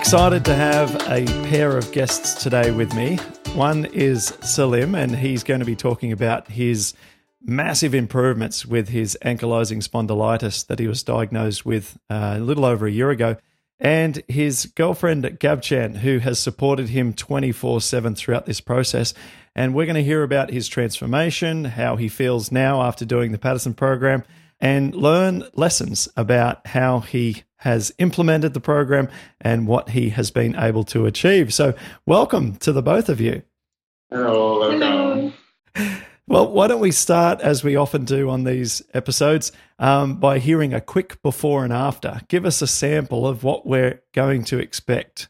Excited to have a pair of guests today with me. One is Selim, and he's going to be talking about his massive improvements with his ankylosing spondylitis that he was diagnosed with uh, a little over a year ago, and his girlfriend Gökçen, who has supported him 24 7 throughout this process. And we're going to hear about his transformation, how he feels now after doing the Paddison program, and learn lessons about how he has implemented the program and what he has been able to achieve. So, welcome to the both of you. Hello, welcome. Well, why don't we start, as we often do on these episodes, um, by hearing a quick before and after? Give us a sample of what we're going to expect.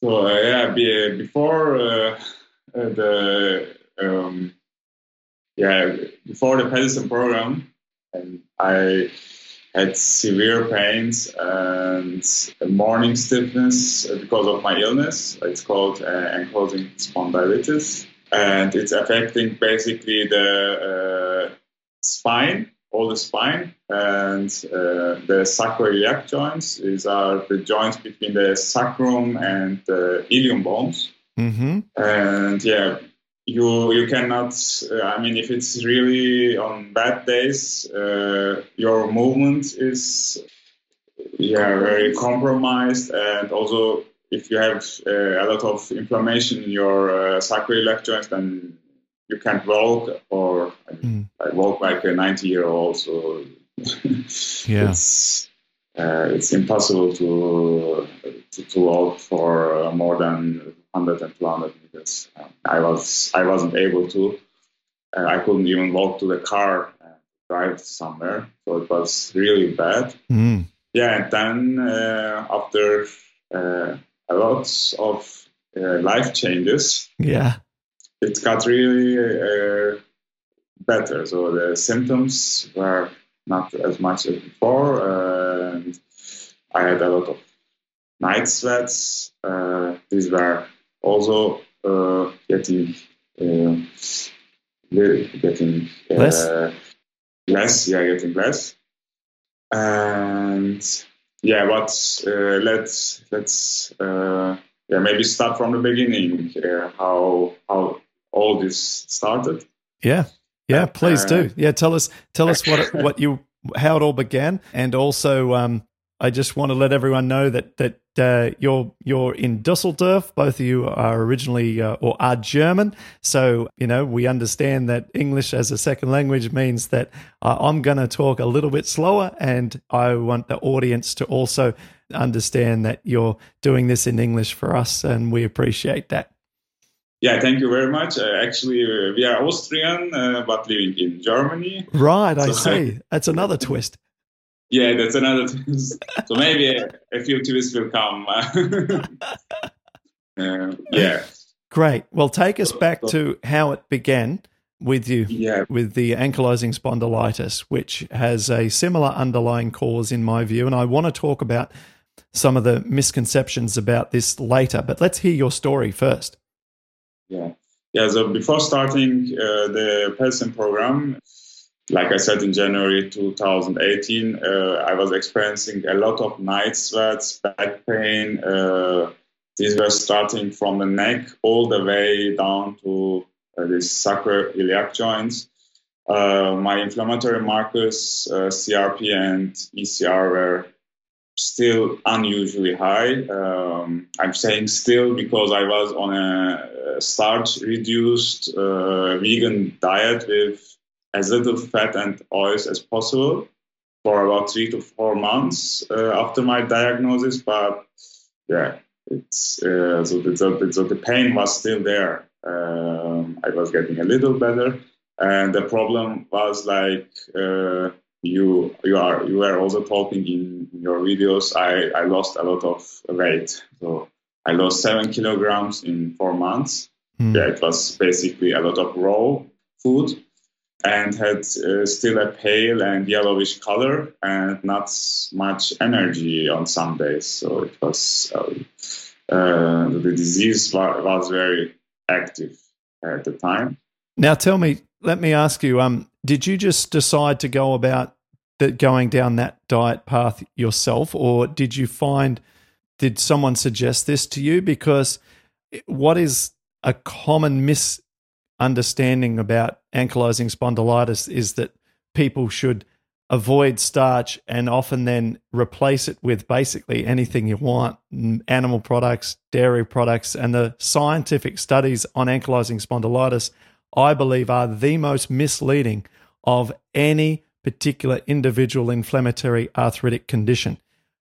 So, uh, yeah, be, before uh, uh the um, yeah before the Paddison program, and I had severe pains and morning stiffness because of my illness. It's called uh, ankylosing spondylitis, and it's affecting basically the uh, spine, all the spine, and uh, the sacroiliac joints. These are the joints between the sacrum and the ilium bones. Mm-hmm. And yeah, you you cannot uh, i mean if it's really on bad days uh, your movement is yeah very compromised and also if you have uh, a lot of inflammation in your uh, sacroiliac joints then you can't walk or mm. I walk like a 90 year old so yeah it's uh, it's impossible to, to, to walk for uh, more than 100 and 200 meters. I was I wasn't able to. Uh, I couldn't even walk to the car and drive somewhere. So it was really bad. Mm. Yeah, and then uh, after uh, a lot of uh, life changes, yeah, it got really uh, better. So the symptoms were not as much as before, and I had a lot of night sweats. Uh, these were also uh, getting uh, getting uh, less. less, yeah, getting less, and yeah, but uh, let's let's uh, yeah maybe start from the beginning. how how all this started? Yeah, yeah, please do. Yeah, tell us tell us what what you how it all began, and also um, I just want to let everyone know that that uh, you're you're in Dusseldorf. Both of you are originally uh, or are German, so you know we understand that English as a second language means that uh, I'm going to talk a little bit slower, and I want the audience to also understand that you're doing this in English for us, and we appreciate that. Yeah, thank you very much. Uh, actually, uh, we are Austrian, uh, but living in Germany. Right, I see. That's another twist. Yeah, that's another thing. so maybe a, a, few twists will come. uh, yeah. Great. Well, take us back to how it began with you yeah. with the ankylosing spondylitis, which has a similar underlying cause in my view. And I want to talk about some of the misconceptions about this later, but let's hear your story first. Yeah. Yeah. So before starting uh, the Paddison program, like I said in January 2018, uh, I was experiencing a lot of night sweats, back pain. Uh, these were starting from the neck all the way down to uh, the sacroiliac joints. Uh, my inflammatory markers, uh, CRP and ESR, were still unusually high. Um, I'm saying still because I was on a starch reduced uh, vegan diet with as little fat and oils as possible for about three to four months uh, after my diagnosis. But yeah, it's uh, so, the, so, the pain was still there. Um, I was getting a little better, and the problem was like uh, you you are you were also talking in your videos. I I lost a lot of weight, so I lost seven kilograms in four months. Mm. Yeah, it was basically a lot of raw food and had uh, still a pale and yellowish color and not much energy on some days. So it was uh, uh, the disease was, very active at the time. Now, tell me, let me ask you: um, Did you just decide to go about that going down that diet path yourself, or did you find? Did someone suggest this to you? Because what is a common misunderstanding about ankylosing spondylitis is that people should avoid starch and often then replace it with basically anything you want animal products, dairy products. And the scientific studies on ankylosing spondylitis, I believe, are the most misleading of any particular individual inflammatory arthritic condition.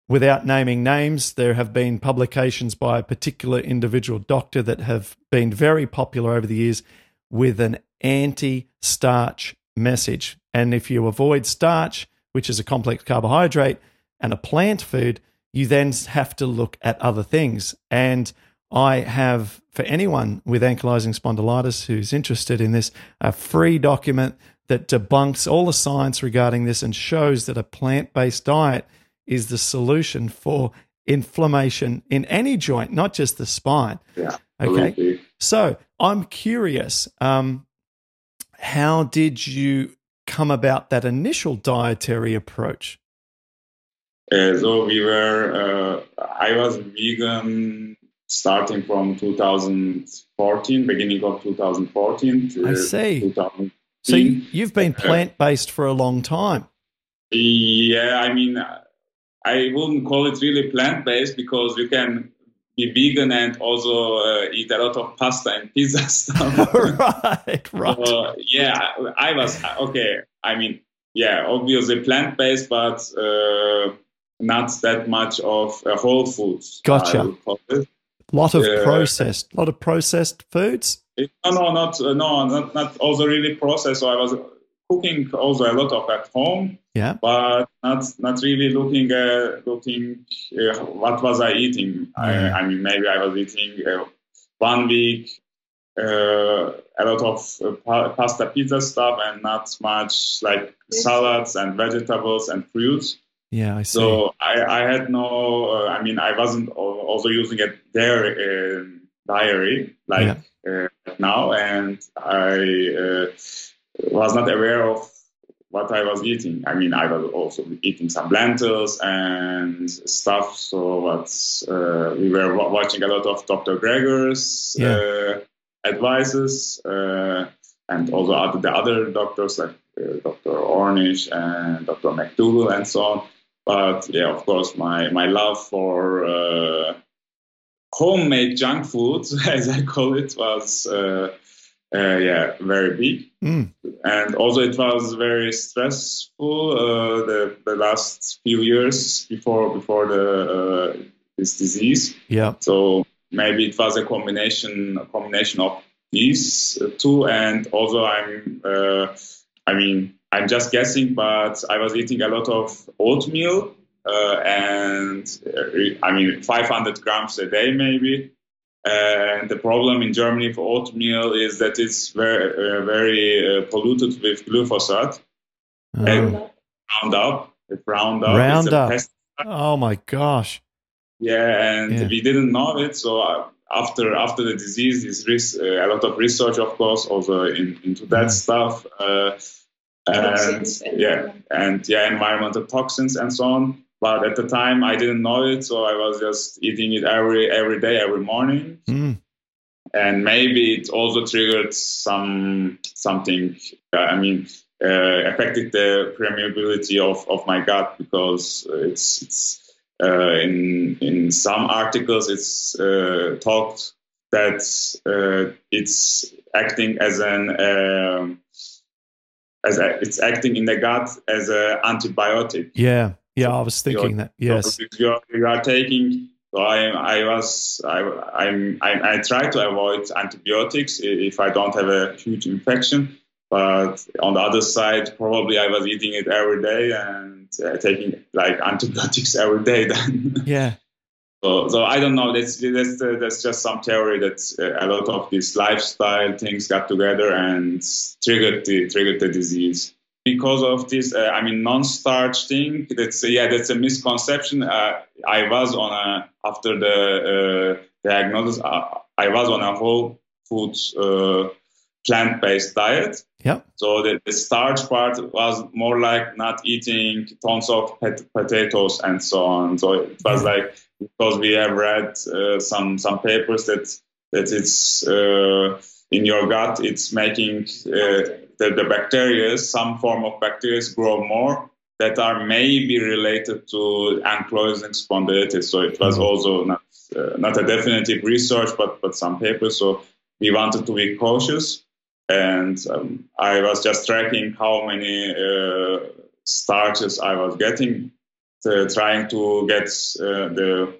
Without naming names, there have been publications by a particular individual doctor that have been very popular over the years with an anti starch message. And if you avoid starch, which is a complex carbohydrate, and a plant food, you then have to look at other things. And I have, for anyone with ankylosing spondylitis who's interested in this, a free document that debunks all the science regarding this and shows that a plant based diet is the solution for inflammation in any joint, not just the spine. Yeah. Okay. So I'm curious. Um, how did you come about that initial dietary approach? Uh, so we were, uh, I was vegan starting from 2014, beginning of 2014. I see. So you, have been uh, plant based for a long time. Yeah, I mean, I wouldn't call it really plant based because you can be vegan and also uh, eat a lot of pasta and pizza stuff. right, right. So, yeah, I was okay. I mean, yeah, obviously plant based, but uh, not that much of uh, whole foods. Gotcha. Lot of processed, lot of processed foods. no, no, not uh, no, not not also really processed. So I was cooking also a lot of at home. Yeah. But not not really looking uh, looking uh, what was I eating. I, I, mean, maybe I was eating uh, one week uh, a lot of uh, pasta pizza stuff and not much like salads and vegetables and fruits. Yeah, I see. So I, I had no. Uh, I mean, I wasn't also using a dairy diary like yeah. now, and I was not aware of what I was eating. I mean, I was also eating some lentils and stuff. So, but uh, we were watching a lot of Dr. Greger's yeah. uh, advices uh, and also other, the other doctors like uh, Dr. Ornish and Dr. McDougall and so on. But yeah, of course, my, my love for uh, homemade junk food, as I call it, was uh, yeah, very big. Mm. And also, it was very stressful uh, the, the last few years before before the uh, this disease. Yeah. So maybe it was a combination a combination of these two, and also I'm uh, I mean I'm just guessing, but I was eating a lot of oatmeal. Uh, and uh, I mean, 500 grams a day, maybe and the problem in Germany for oatmeal is that it's very, uh, very uh, polluted with glyphosate. Oh. And Roundup. Roundup. Roundup. Oh my gosh. Yeah, and yeah. we didn't know it. So uh, after after the disease, is uh, a lot of research, of course, also in, into that yeah. stuff. Uh, and yeah, and yeah, environmental toxins and so on. But at the time, I didn't know it, so I was just eating it every every day, every morning. Mm. And maybe it also triggered some something. Uh, I mean, uh, affected the permeability of, of my gut because it's it's uh, in in some articles it's uh, talked that uh, it's acting as an um, as a, it's acting in the gut as an antibiotic. Yeah. Yeah, I was thinking that. Yes, you are, you are taking. So I, I was, I, I'm, I, I try to avoid antibiotics if I don't have a huge infection. but on the other side, probably I was eating it every day and uh, taking like antibiotics every day. Then yeah. So, so I don't know. That's that's uh, that's just some theory that uh, a lot of these lifestyle things got together and triggered the triggered the disease because of this. Uh, I mean, non-starch thing. That's yeah, that's a misconception. Uh, I was on a after the uh, diagnosis. I was on a whole food plant-based diet. Yeah. So the, the, starch part was more like not eating tons of potatoes and so on. So it was like because we have read uh, some some papers that that it's uh, in your gut, it's making uh, the, the bacteria, some form of bacteria, grow more that are maybe related to ankylosing spondylitis. So it was mm-hmm. also not uh, not a definitive research, but but some papers. So we wanted to be cautious and um, I was just tracking how many uh, starches I was getting, to, trying to get uh, the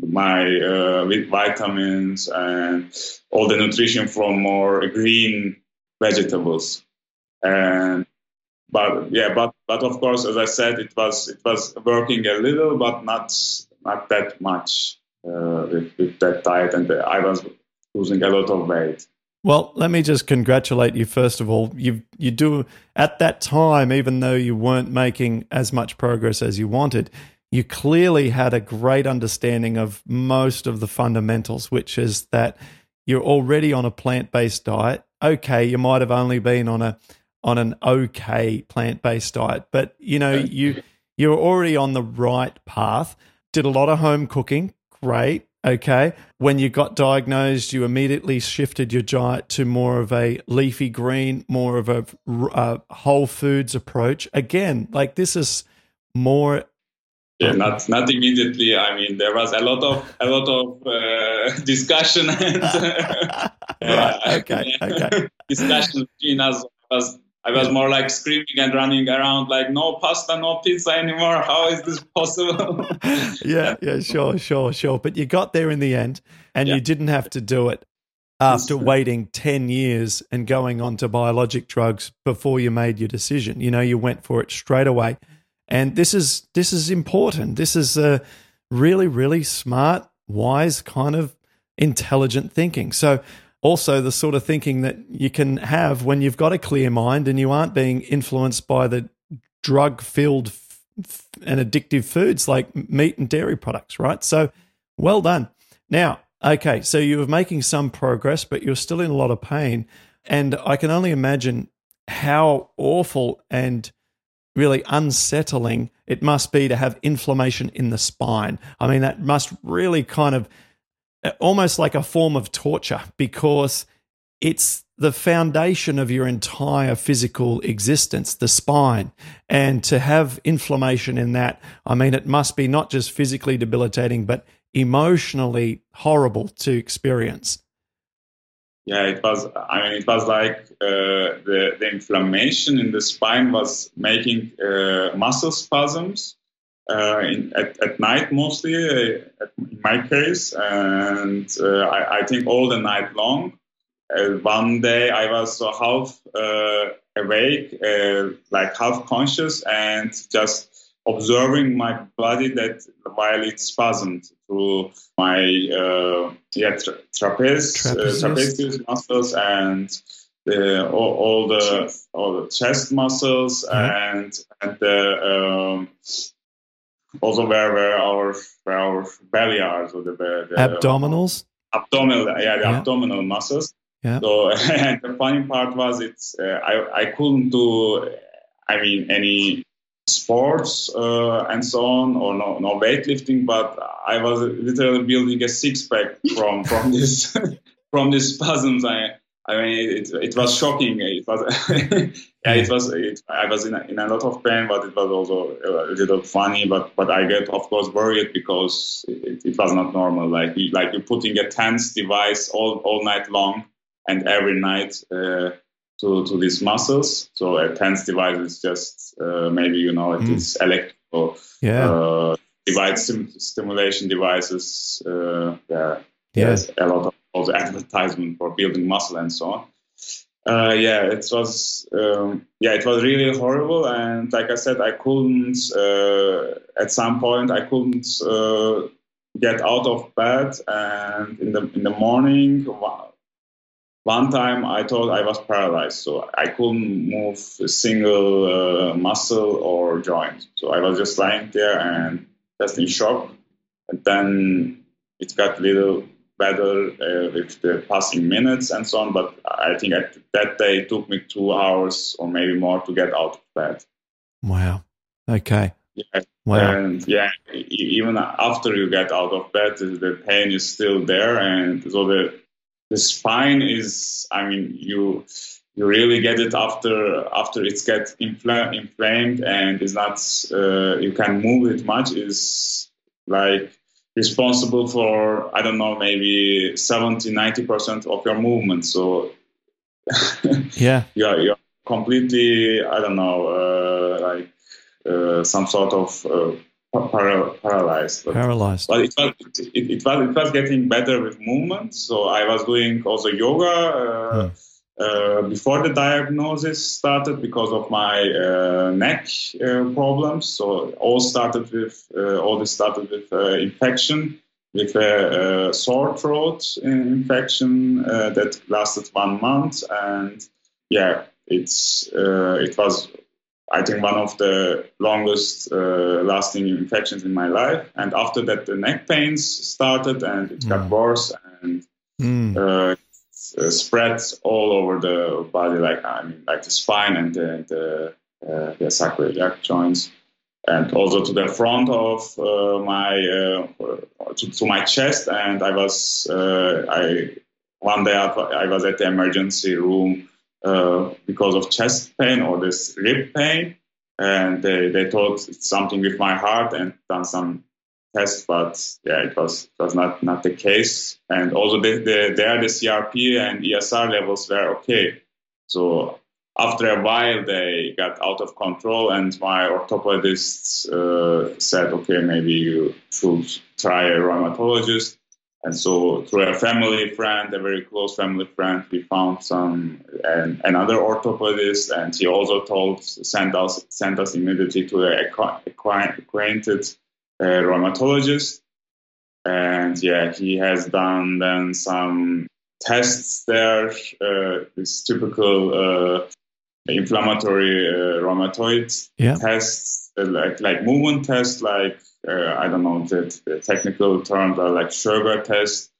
my uh, vitamins and all the nutrition from more green vegetables. And but yeah, but but of course, as I said, it was it was working a little, but not not that much uh, with, with that diet, and I was losing a lot of weight. Well, let me just congratulate you first of all. You you do at that time, even though you weren't making as much progress as you wanted, you clearly had a great understanding of most of the fundamentals, which is that you're already on a plant-based diet. Okay, you might have only been on a on an okay plant-based diet, but you know, you you're already on the right path. Did a lot of home cooking, great. Okay. When you got diagnosed, you immediately shifted your diet to more of a leafy green, more of a uh, whole foods approach. Again, like this is more. Yeah, not not immediately. I mean, there was a lot of a lot of uh, discussion and uh, right. okay, okay. discussion between us was I was more like screaming and running around, like, no pasta, no pizza anymore. How is this possible? yeah, yeah, sure, sure, sure. But you got there in the end and yeah. you didn't have to do it after waiting 10 years and going on to biologic drugs before you made your decision. You know, you went for it straight away. And this is this is important. This is a really really smart, wise kind of intelligent thinking. So also the sort of thinking that you can have when you've got a clear mind and you aren't being influenced by the drug filled f- and addictive foods like meat and dairy products, right? So, well done. Now, okay, so you were making some progress, but you're still in a lot of pain. And I can only imagine how awful and really unsettling it must be to have inflammation in the spine. I mean, that must really kind of uh, almost like a form of torture because it's the foundation of your entire physical existence, the spine. And to have inflammation in that, I mean, it must be not just physically debilitating, but emotionally horrible to experience. Yeah, it was. I mean, it was like uh, the the inflammation in the spine was making uh, muscle spasms, uh, in, at, at night mostly, uh, in my case, and uh, I, I, think all the night long. one day I was half awake, like half conscious, and just observing my body that while it spasmed through my uh, yeah tra- trapeze uh, trapezius muscles and uh, all, all, the all the chest muscles and and the um, also where, where our where our belly are, so the, the abdominals, abdominal, yeah, the yeah. abdominal muscles. Yeah. So and the funny part was it's uh, I I couldn't do I mean any sports uh, and so on or no no weightlifting, but I was literally building a six pack from from this from these spasms. I I mean, it, it was shocking. It was, yeah, it was. It, I was in a, in a lot of pain, but it was also a little funny. But but I get of course worried because it, it was not normal. Like like you're putting a TENS device all all night long and every night uh, to to these muscles. So a TENS device is just uh, maybe you know it mm. is electrical. Yeah. Uh, device stim- stimulation devices. Uh, yeah. Yes, a lot of also advertisement for building muscle and so on. Uh, yeah, it was um, yeah, it was really horrible, and like I said, I couldn't. Uh, at some point, I couldn't uh, get out of bed, and in the in the morning, one time I thought I was paralyzed, so I couldn't move a single uh, muscle or joint. So I was just lying there and just in shock. And then it got a little better uh, with the passing minutes and so on. But I think that day it took me two hours or maybe more to get out of bed. Wow. Okay. Yeah. Wow. And yeah, even after you get out of bed, the pain is still there, and so the the spine is, I mean, you you really get it after after it's get infl- inflamed and is not uh, you can move it much. Is like responsible for I don't know maybe 70 90 percent of your movement. So yeah. you're, you're completely I don't know uh, like uh, some sort of para- paralyzed. But, paralyzed. But it was, it, it, was it was getting better with movement. So I was doing also yoga uh, hmm. uh, before the diagnosis started because of my uh, neck uh, problems. So all started with uh, all this started with uh, infection. With a, sore throat infection that lasted one month, and yeah, it's it was I think one of the longest uh, lasting infections in my life. And after that, the neck pains started and it got mm. worse and mm. uh, uh, spread all over the body, like I mean, like the spine and the, the, uh, the sacroiliac joints. And also to the front of uh, my uh, to, to, my chest, and I was I one day I was at the emergency room uh, because of chest pain or this rib pain. And they, they thought it's something with my heart and done some tests, but yeah, it was it was not, not the case. And also the, the, there the CRP and ESR levels were okay. So after a while they got out of control and my orthopedist uh, said okay maybe you should try a rheumatologist and so through a family friend, a very close family friend, we found some and another orthopedist, and he also told sent us sent us immediately to a acquainted uh, rheumatologist. And yeah, he has done then some tests there, uh, this typical uh, inflammatory uh, rheumatoid yeah. tests, uh, like like movement tests, like uh, I don't know the, the, technical terms are like Schober test,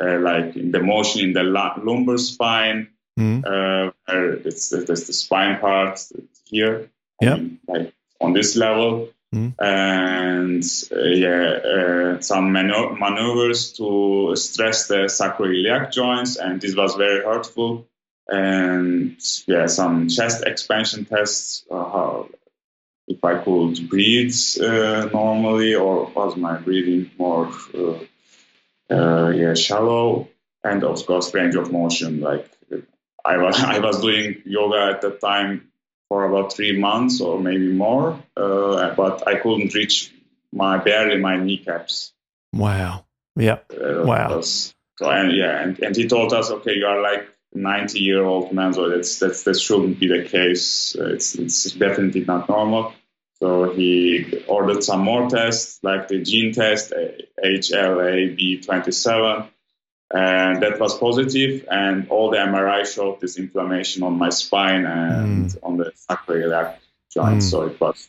uh, like in the motion in the lumbar spine. Mm. Uh, it's, it's the spine part here, yeah, like on this level. Mm. and uh, yeah, uh, some manu- maneuvers to stress the sacroiliac joints, and this was very hurtful. And yeah, some chest expansion tests, uh, how, if I could breathe uh, normally or was my breathing more uh, uh, yeah shallow and of course range of motion like I was I was doing yoga at that time for about three months or maybe more uh, but I couldn't reach my barely my kneecaps wow. Yeah uh, wow. was, so and yeah and, and he told us okay you are like 90 year old man so that's that's that shouldn't be the case uh, it's it's definitely not normal so he ordered some more tests, like the gene test, HLA-B27, and that was positive. And all the MRI showed this inflammation on my spine and mm. on the sacroiliac joint. Mm. So it was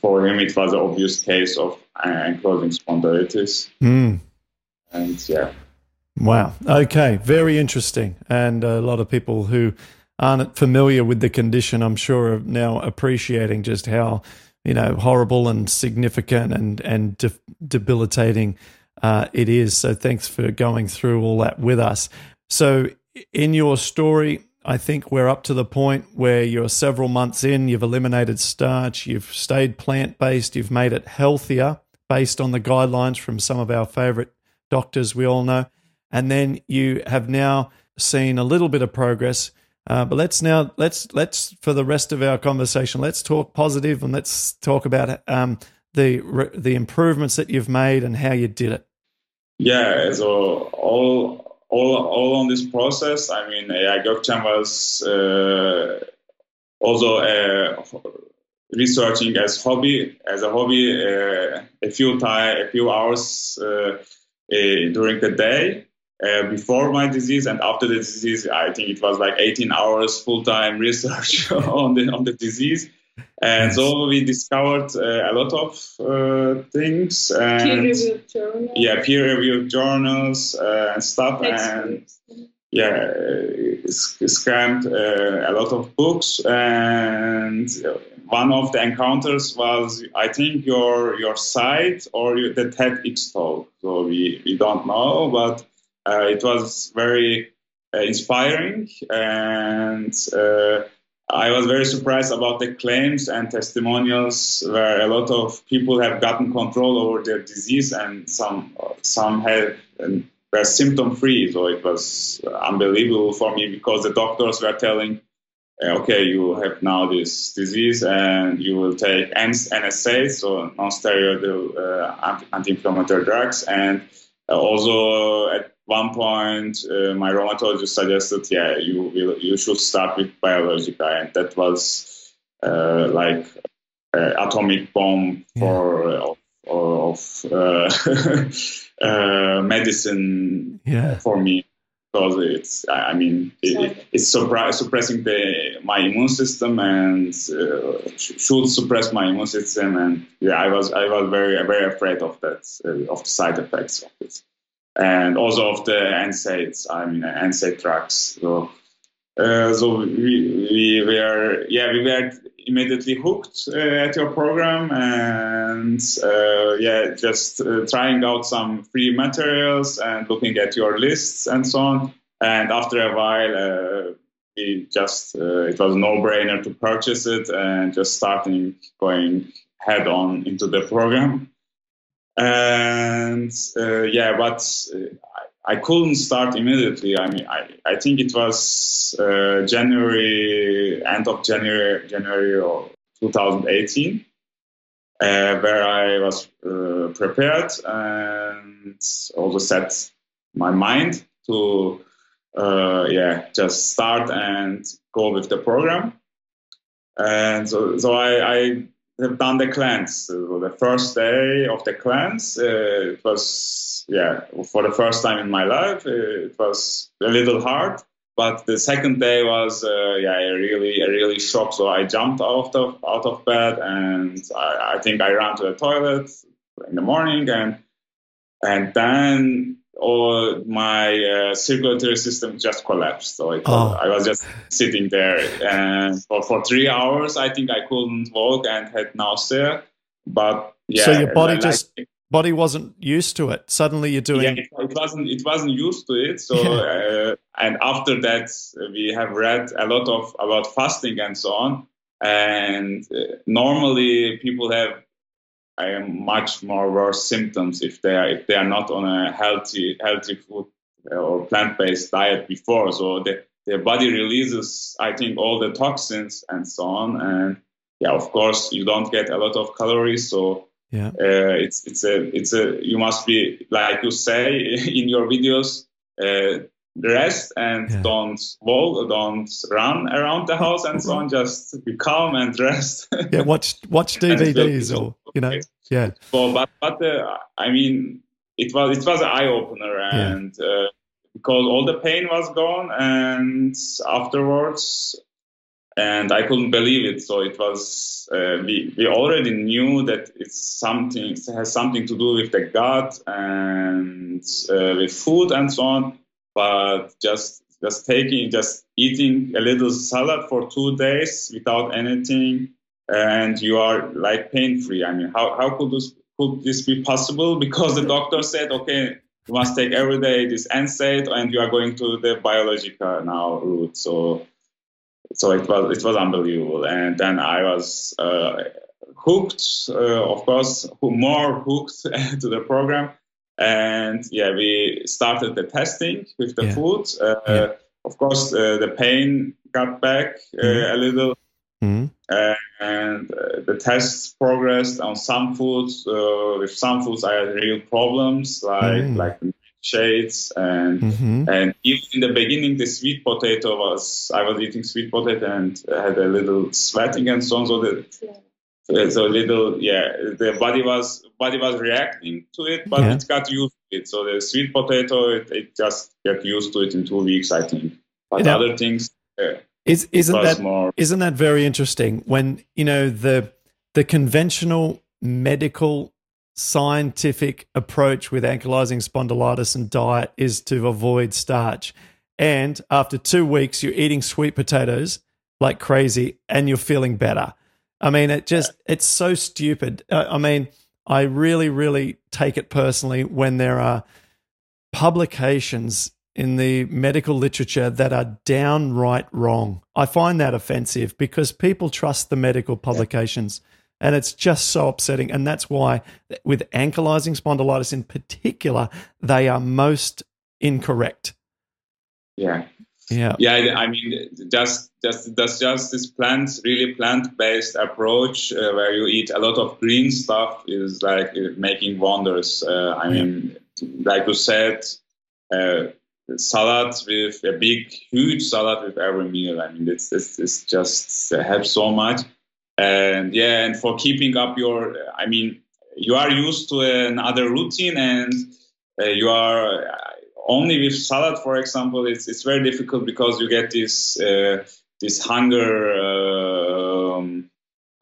for him, it was an obvious case of ankylosing spondylitis. Mm. And yeah. Wow. Okay. Very interesting. And a lot of people who aren't familiar with the condition, I'm sure, are now appreciating just how you know horrible and significant and and de- debilitating uh, it is. So thanks for going through all that with us. So in your story, I think we're up to the point where you're several months in. You've eliminated starch. You've stayed plant based. You've made it healthier based on the guidelines from some of our favorite doctors we all know. And then you have now seen a little bit of progress uh, but let's now let's let's for the rest of our conversation, let's talk positive and let's talk about um, the the improvements that you've made and how you did it. Yeah, so all all all on this process. I mean, yeah, Gökçen was uh, also uh, researching as hobby as a hobby uh, a few time a few hours uh, during the day uh, before my disease and after the disease i think it was like 18 hours full-time research on the on the disease. And yes. so we discovered uh, a lot of uh, things and peer-reviewed journals. Yeah peer-reviewed journals uh, and stuff. And yeah scanned a lot of books. And one of the encounters was, I think, your your site or the TEDx talk. So we, we don't know, but uh, it was very uh, inspiring, and uh, I was very surprised about the claims and testimonials where a lot of people have gotten control over their disease, and some some had. were symptom free, so it was unbelievable for me because the doctors were telling uh, okay, you have now this disease and you will take NSAIDs, so non-steroidal uh, anti-inflammatory drugs. And also at one point, uh, my rheumatologist suggested, yeah, you will, you should start with biologica, and that was uh, like atomic bomb for yeah. of, of medicine yeah. for me because it's I mean it, it's suppressing the my immune system and uh, should suppress my immune system and yeah I was I was very very afraid of that uh, of the side effects of it and also of the NSAIDs I mean NSAID drugs so uh, so we, we were yeah we were immediately hooked uh, at your program and uh, yeah just uh, trying out some free materials and looking at your lists and so on. And after a while uh, we just uh, it was no brainer to purchase it and just starting going head on into the program and uh, yeah but I couldn't start immediately. I mean, I, I think it was uh, January, end of January, January of 2018, uh, where I was uh, prepared and also set my mind to, uh, yeah, just start and go with the program. And so, so I, I have done the cleanse. So the first day of the cleanse, uh, it was yeah, for the first time in my life, uh, it was a little hard. But the second day was uh, yeah, really really shock. So I jumped out of out of bed and I, I think I ran to the toilet in the morning and and then all my uh, circulatory system just collapsed. So oh. I was just sitting there, and for, for three hours, I think I couldn't walk and had nausea. But yeah, so your body just body wasn't used to it. Suddenly you're doing. Yeah, it, it wasn't. It wasn't used to it. So, yeah. uh, and after that, we have read a lot of about fasting and so on. And uh, normally, people have uh, much more worse symptoms if they are if they are not on a healthy healthy food or plant based diet before. So the their body releases, I think, all the toxins and so on. And yeah, of course, you don't get a lot of calories, so yeah. Uh, it's it's a it's a you must be like you say in your videos. Uh, rest and yeah. don't walk, don't run around the house and so on. Just be calm and rest. yeah, watch watch DVDs or you know, yeah. So, but but uh, I mean, it was it was an eye opener, and yeah. uh, because all the pain was gone, and afterwards and I couldn't believe it. So it was uh, we we already knew that it's something it has something to do with the gut and uh, with food and so on. But just just taking just eating a little salad for two days without anything, and you are like pain free. I mean, how how could this could this be possible? Because the doctor said, okay. You must take every day this NSAID, and you are going to the biologica now route. So so it was it was unbelievable. And then I was uh, hooked, uh, of course, more hooked to the program. And yeah, we started the testing with the yeah. food. Uh, yeah. Of course, uh, the pain got back uh, mm-hmm. a little. Mm-hmm. and uh, the tests progressed on some foods. with some foods, I had real problems, like mm. like shades and mm-hmm. and even in the beginning the sweet potato was I was eating sweet potato and had a little sweating and so on so the so little yeah the body was body was reacting to it but yeah. it got used to it so the sweet potato it, it just got used to it in two weeks I think but other things uh, is isn't that more, isn't that very interesting when you know the the conventional medical scientific approach with ankylosing spondylitis and diet is to avoid starch. And after two weeks, you're eating sweet potatoes like crazy and you're feeling better. I mean, it just, it's so stupid. I mean, I really, really take it personally when there are publications in the medical literature that are downright wrong. I find that offensive because people trust the medical publications. And it's just so upsetting. And that's why, with ankylosing spondylitis in particular, they are most incorrect. Yeah. Yeah. Yeah. I mean, just, just, that's just this plant, really plant based approach uh, where you eat a lot of green stuff is like uh, making wonders. Uh, I mean, like you said, uh, salad with a big, huge salad with every meal. I mean, it's, it's, it's just helps so much and yeah and for keeping up your i mean you are used to another routine and uh, you are uh, only with salad for example it's it's very difficult because you get this uh, this hunger um,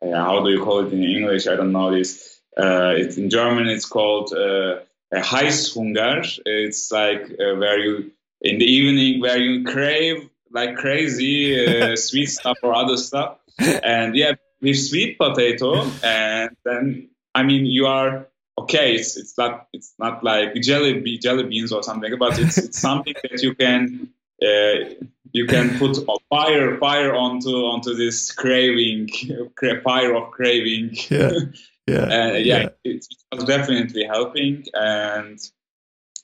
yeah, how do you call it in english? I don't know this. Uh, it's in german it's called uh, a heißhunger it's like uh, where you in the evening where you crave like crazy uh, sweet stuff or other stuff. And yeah with sweet potato, and then I mean you are okay. It's it's not it's not like jelly jelly beans or something, but it's it's something that you can uh, you can put fire fire onto onto this craving fire of craving. Yeah, yeah, uh, yeah. yeah. It, it, was definitely helping, and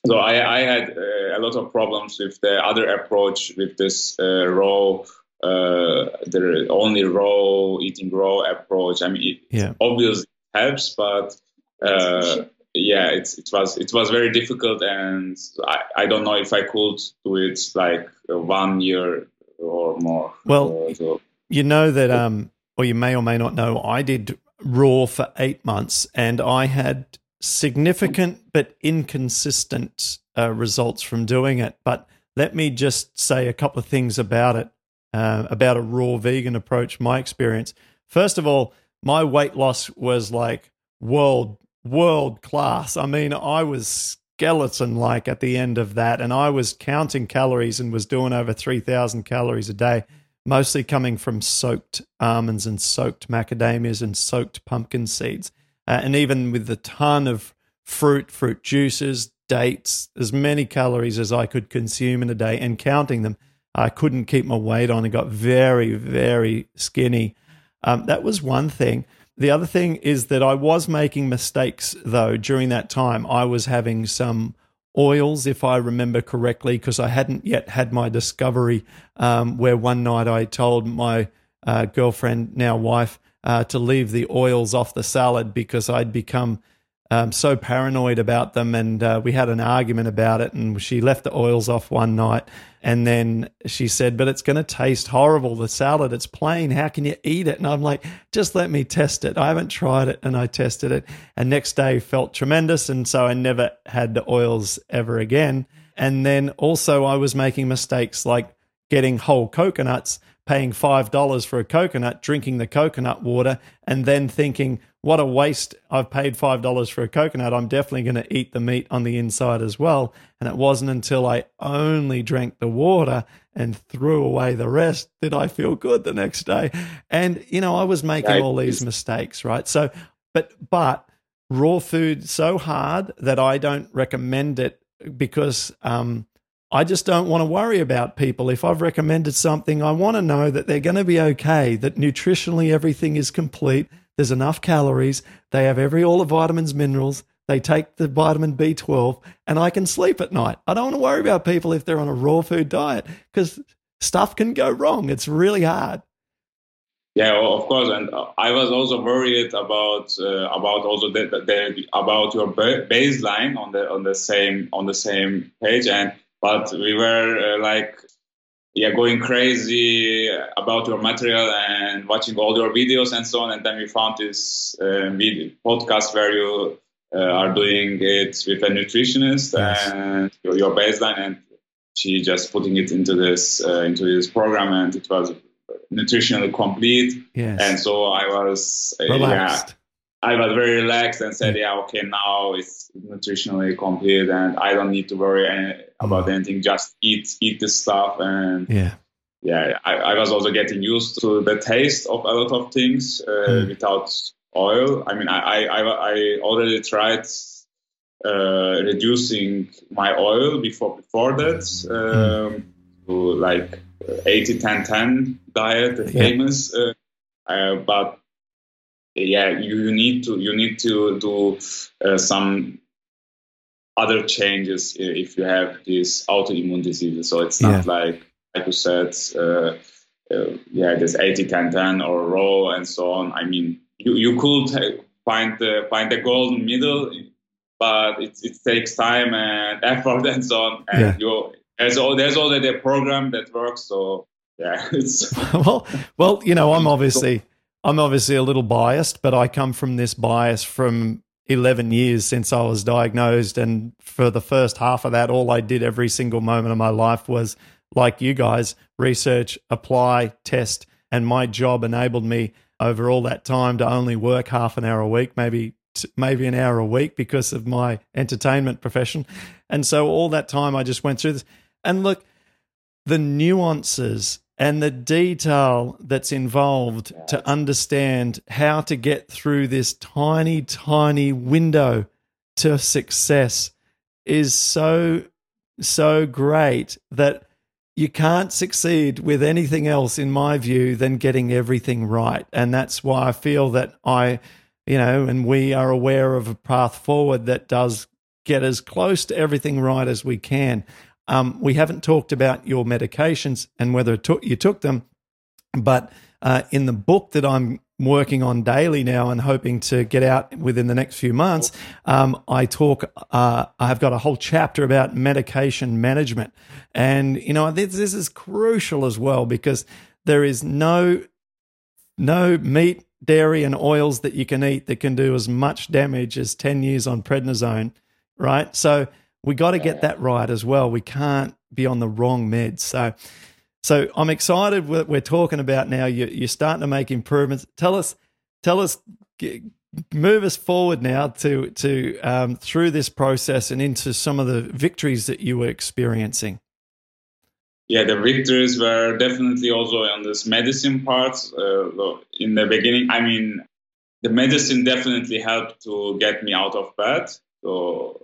so I I had uh, a lot of problems with the other approach with this uh, raw uh, the only raw eating raw approach. I mean, it yeah. obviously helps, but uh, yeah, it's, it was it was very difficult, and I, I don't know if I could do it like one year or more. Well, uh, so. you know that, um, or you may or may not know, I did raw for eight months, and I had significant but inconsistent uh, results from doing it. But let me just say a couple of things about it uh, about a raw vegan approach, my experience. First of all, my weight loss was like world world class. I mean, I was skeleton like at the end of that, and I was counting calories and was doing over three thousand calories a day, mostly coming from soaked almonds and soaked macadamias and soaked pumpkin seeds, uh, and even with a ton of fruit, fruit juices, dates, as many calories as I could consume in a day, and counting them. I couldn't keep my weight on and got very, very skinny. Um, that was one thing. The other thing is that I was making mistakes, though, during that time. I was having some oils, if I remember correctly, because I hadn't yet had my discovery um, where one night I told my uh, girlfriend, now wife, uh, to leave the oils off the salad because I'd become um, so paranoid about them. And uh, we had an argument about it. And she left the oils off one night. And then she said, But it's going to taste horrible. The salad, it's plain. How can you eat it? And I'm like, Just let me test it. I haven't tried it. And I tested it. And next day felt tremendous. And so I never had the oils ever again. And then also, I was making mistakes like getting whole coconuts paying $5 for a coconut, drinking the coconut water, and then thinking, what a waste. I've paid $5 for a coconut. I'm definitely going to eat the meat on the inside as well. And it wasn't until I only drank the water and threw away the rest did I feel good the next day. And, you know, I was making all these mistakes, right? So, but, but raw food so hard that I don't recommend it because, um, I just don't want to worry about people. If I've recommended something, I want to know that they're going to be okay, that nutritionally everything is complete, there's enough calories, they have every all the vitamins, minerals, they take the vitamin B12, and I can sleep at night. I don't want to worry about people if they're on a raw food diet because stuff can go wrong. It's really hard. Yeah, of course, and I was also worried about uh, about also the, the, about your baseline on the on the same on the same page, and but we were uh, like yeah going crazy about your material and watching all your videos and so on, and then we found this uh, video, podcast where you uh, are doing it with a nutritionist yes. and your, your baseline and she just putting it into this uh, into this program and it was nutritionally complete. Yes. And so I was uh, relaxed. Yeah, I was very relaxed and said, yeah, okay, now it's nutritionally complete and I don't need to worry any, about mm. anything. Just eat, eat the stuff. And yeah, yeah, I, I, was also getting used to the taste of a lot of things uh, mm. without oil. I mean, I, I, I already tried uh, reducing my oil before, before that, mm. um, to like 80 10 10 diet, the famous. Uh, uh, but yeah, you, you need to you need to do uh, some other changes if you have this autoimmune diseases. So it's not yeah. like like you said, uh, uh, yeah, this 80 10 10 or raw and so on. I mean, you you could find the find the golden middle, but it, it takes time and effort and so on. And yeah. you there's all there's already a program that works. So yeah, it's well, well, you know, I'm obviously I'm obviously a little biased, but I come from this bias from 11 years since I was diagnosed, and for the first half of that, all I did every single moment of my life was like you guys research, apply, test, and my job enabled me over all that time to only work half an hour a week, maybe maybe an hour a week because of my entertainment profession. And so all that time I just went through this. And look, the nuances and the detail that's involved yes. to understand how to get through this tiny, tiny window to success is so, so great that you can't succeed with anything else, in my view, than getting everything right. And that's why I feel that I, you know, and we are aware of a path forward that does get as close to everything right as we can. Um, we haven't talked about your medications and whether took, you took them, but uh, in the book that I'm working on daily now and hoping to get out within the next few months, um, I talk. Uh, I've got a whole chapter about medication management, and you know this, this is crucial as well because there is no no meat, dairy, and oils that you can eat that can do as much damage as ten years on prednisone, right? So we got to get that right as well. We can't be on the wrong meds. So, so I'm excited. What we're talking about now. You, you're starting to make improvements. Tell us, tell us, move us forward now to to um, through this process and into some of the victories that you were experiencing. Yeah, the victories were definitely also on this medicine part. Uh, in the beginning, I mean, the medicine definitely helped to get me out of bed. So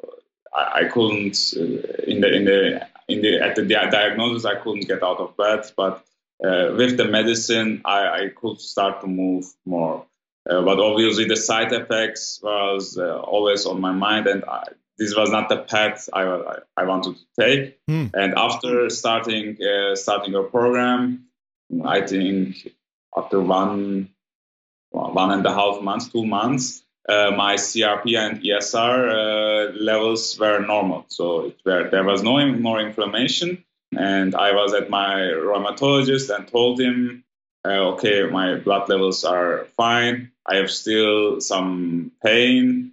I, I couldn't uh, in the in the in the at the diagnosis I couldn't get out of bed, but uh, with the medicine I, I could start to move more. Uh, but obviously the side effects was uh, always on my mind, and I, this was not the path I, I, I wanted to take. Hmm. And after starting uh, starting a program, I think after one one and a half months, two months, uh, my CRP and ESR uh, levels were normal. So were, there was no more inflammation. And I was at my rheumatologist and told him, uh, okay, my blood levels are fine. I have still some pain.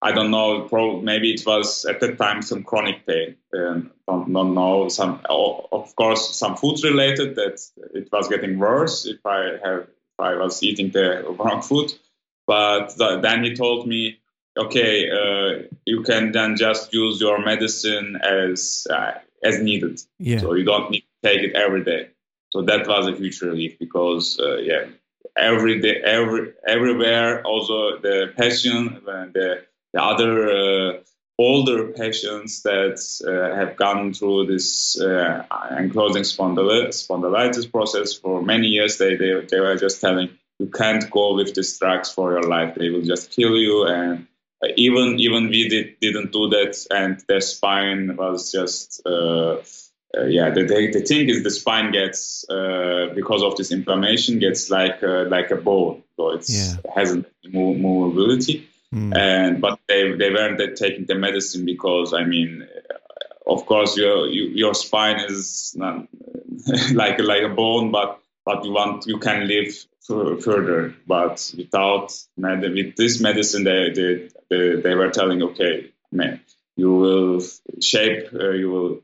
I don't know. Probably, maybe it was at that time some chronic pain. Um, don't, don't know. Some, of course, some food related. That it was getting worse if I have if I was eating the wrong food. But then he told me, okay, uh, you can then just use your medicine as uh, as needed. Yeah. So you don't need to take it every day. So that was a huge relief because uh, yeah, every day, every everywhere. Also the patient, uh, the the other uh, older patients that uh, have gone through this uh, ankylosing spondylitis process for many years, they, they, they were just telling you can't go with these drugs for your life. They will just kill you. And even even we did, didn't do that, and their spine was just uh, uh, yeah, the, the, thing is the spine gets uh, because of this inflammation gets like uh, like a bone, so it yeah. hasn't movability. Mm. And but they they weren't taking the medicine because I mean, of course your you, your spine is not like like a bone, but but you want you can live further. But without med- with this medicine, they, they they they were telling okay, man, you will shape, uh, you will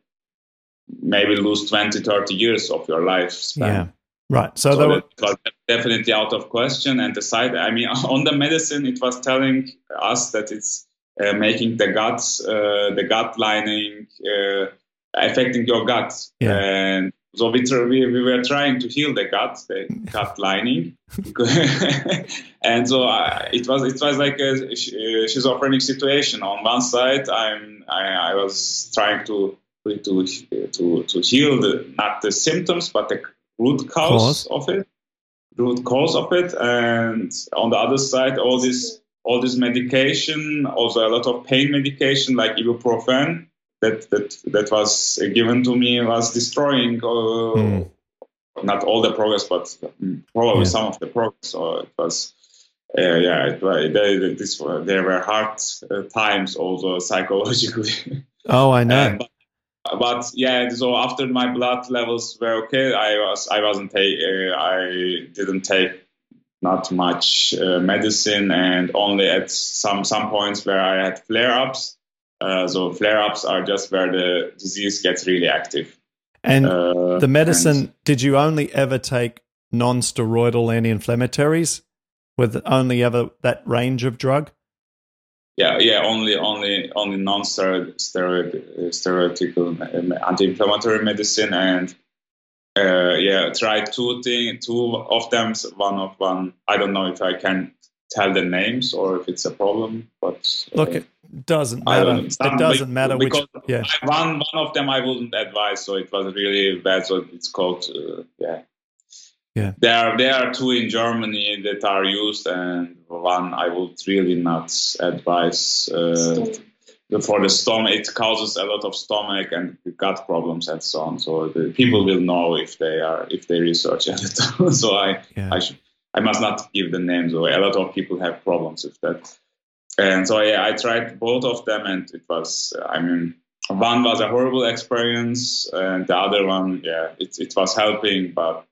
maybe lose 20, 30 years of your lifespan. Yeah. Right. So, so that was definitely out of question. And the side, I mean, on the medicine, it was telling us that it's uh, making the gut, uh, the gut lining, uh, affecting your gut. Yeah. And so we, we, we were trying to heal the gut, the gut lining, and so uh, it was it was like a schizophrenic situation. On one side, I'm I, I was trying to to to to heal the not the symptoms but the root cause, cause, of it, root cause of it, and on the other side, all this all this medication, also a lot of pain medication like ibuprofen that that that was given to me was destroying. Uh, mm. Not all the progress, but probably yeah. some of the progress. So it was uh, yeah, it, they, this, there were hard uh, times also psychologically. Oh, I know. but, but yeah, so after my blood levels were okay, I was I wasn't take uh, I didn't take not much uh, medicine and only at some some points where I had flare ups. Uh, so flare ups are just where the disease gets really active. And uh, the medicine, and, did you only ever take non steroidal anti inflammatories with only ever that range of drug? yeah, yeah, only only only non-steroid steroid, anti-inflammatory medicine, and uh, yeah, tried two thing, two of them. One of one. I don't know if I can tell the names or if it's a problem, but uh, look, it doesn't matter. It doesn't matter which. Yeah, one one of them I wouldn't advise. So it was really bad. So it's called uh, yeah yeah. There are there are two in Germany that are used, and one I would really not advise. Uh, for the stomach, it causes a lot of stomach and gut problems and so on. So the people will know if they are if they research it. so I yeah. I should I must not give the names away. A lot of people have problems with that. And so yeah, I tried both of them, and it was I mean one was a horrible experience, and the other one yeah it it was helping, but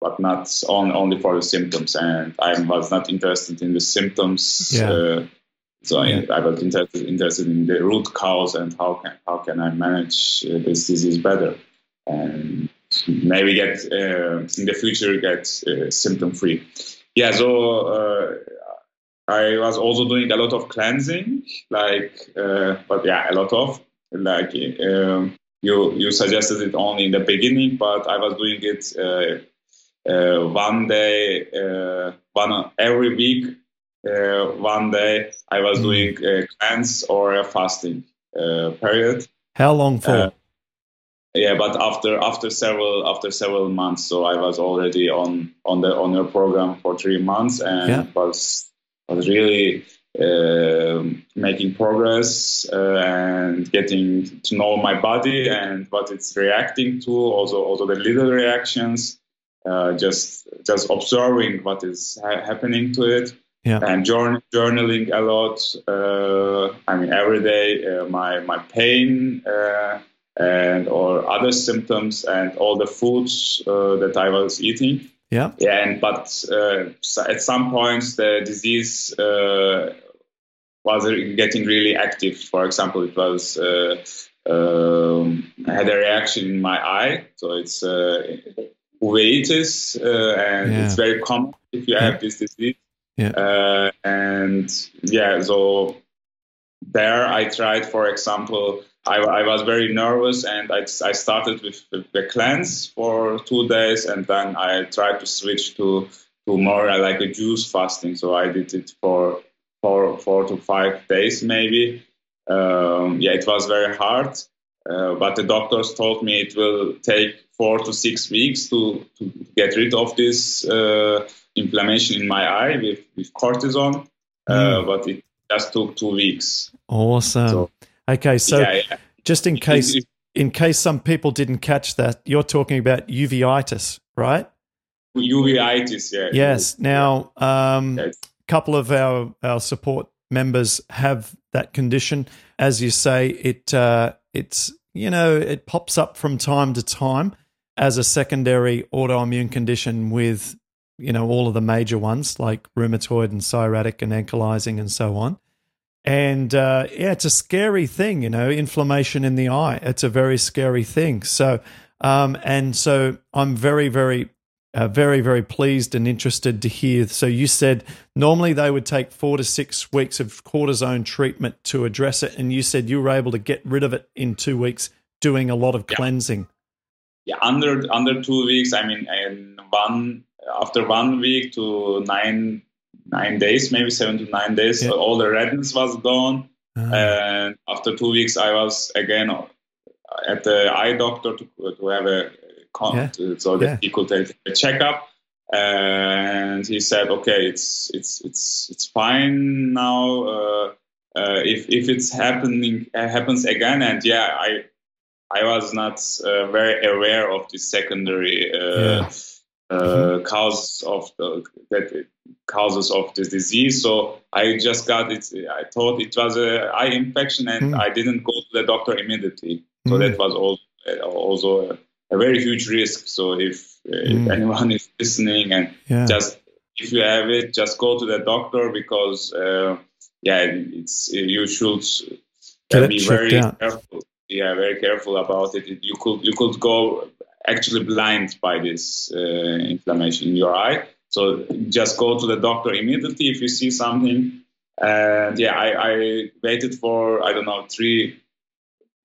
but not on, only for the symptoms. And I was not interested in the symptoms. Yeah. Uh, so yeah. I, I, was interested, interested in the root cause and how can how can I manage uh, this disease better and maybe get uh, in the future get uh, symptom free. Yeah, so uh, I was also doing a lot of cleansing, like uh, but yeah, a lot of like um, you you suggested it only in the beginning, but I was doing it uh, one day, uh, one every week, uh, one day I was mm. doing a cleanse or a fasting period. How long for? Yeah but after after several after several months so i was already on on the on your program for three months and yeah. was was really uh, making progress uh, and getting to know my body and what it's reacting to also also the little reactions uh, just just observing what is ha- happening to it yeah. and journal, journaling a lot. Uh, I mean, every day uh, my my pain uh, and or other symptoms and all the foods uh, that I was eating. Yeah, yeah. And but at some points the disease was getting really active. For example, it was. Um, I had a reaction in my eye, so it's uveitis, uh, and yeah. it's very common if you have this disease. Yeah. Uh, and yeah, so there I tried, for example, I, I was very nervous and I, I started with the, the cleanse for two days and then I tried to switch to, to more like a juice fasting. So I did it for four, four to five days maybe. Um, yeah, it was very hard. Uh, but the doctors told me it will take four to six weeks to, to get rid of this uh, inflammation in my eye with, with cortisone. Uh, mm. But it just took two weeks. Awesome. So, okay, so yeah, yeah. just in case. in case some people didn't catch that, you're talking about uveitis, right? Uveitis, yeah. Yes. Now, um, Yes. a couple of our, our support members have that condition. As you say, it uh, it's you know it pops up from time to time as a secondary autoimmune condition with you know all of the major ones like rheumatoid and psoriatic and ankylosing and so on. And uh, yeah, it's a scary thing, you know, inflammation in the eye. It's a very scary thing. So, um, and so I'm very, very, uh, very, very pleased and interested to hear. So you said normally they would take four to six weeks of cortisone treatment to address it, and you said you were able to get rid of it in two weeks doing a lot of Yeah. cleansing. yeah, under under two weeks. I mean, in one after one week to nine nine days, maybe seven to nine days, Yeah. all the redness was gone. Uh, And after two weeks, I was again at the eye doctor to, to have a con- Yeah. so that Yeah. he could take a checkup. And he said, "Okay, it's it's it's it's fine now. Uh, uh, if if it's happening uh, happens again, and yeah, I I was not uh, very aware of the secondary uh, uh, causes of the that causes of this disease. So I just got it. I thought it was a eye infection, and Mm. I didn't go to the doctor immediately. So Mm. that was also also a, a very huge risk. So if, uh, Mm. if anyone is listening and yeah. just if you have it, just go to the doctor because uh, yeah, it's you should be very out. careful. Yeah, very careful about it. You could you could go actually blind by this uh, inflammation in your eye. So just go to the doctor immediately if you see something. And yeah, I, I waited for I don't know three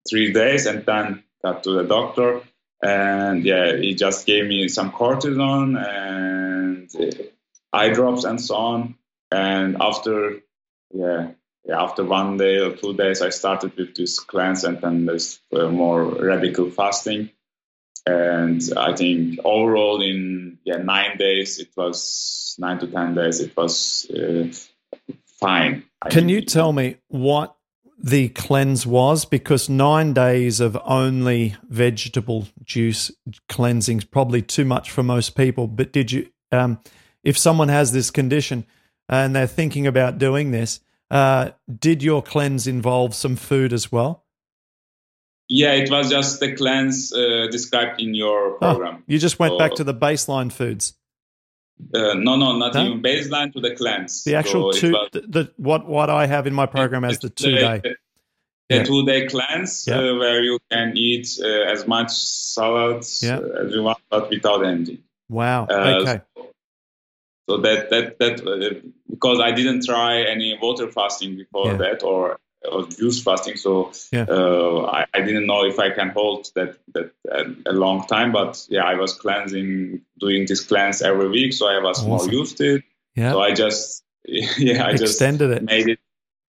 three days and then got to the doctor. And yeah, he just gave me some cortisone and uh, eye drops and so on. And after yeah, yeah, after one day or two days, I started with this cleanse and then this uh, more radical fasting. And I think overall, in yeah nine days, it was nine to ten days, it was uh, fine. I Can you tell me what the cleanse was? Because nine days of only vegetable juice cleansing is probably too much for most people. But did you, um, if someone has this condition and they're thinking about doing this, uh, did your cleanse involve some food as well? Yeah, it was just the cleanse uh, described in your program. Oh, you just went back to the baseline foods. Uh, no, no, not No? even baseline to the cleanse. The actual So two, was- the, the what what I have in my program as the two day. The, Yeah. two day cleanse Yeah. uh, where you can eat uh, as much salads Yeah. uh, as you want, but without anything. Wow. Uh, okay. So that that that uh, because I didn't try any water fasting before that or juice fasting, so Yeah. uh, I, I didn't know if I can hold that that a, a long time. But yeah, I was cleansing, doing this cleanse every week, so I was more Awesome. used to it. Yeah. So I just yeah, I just Extended it. made it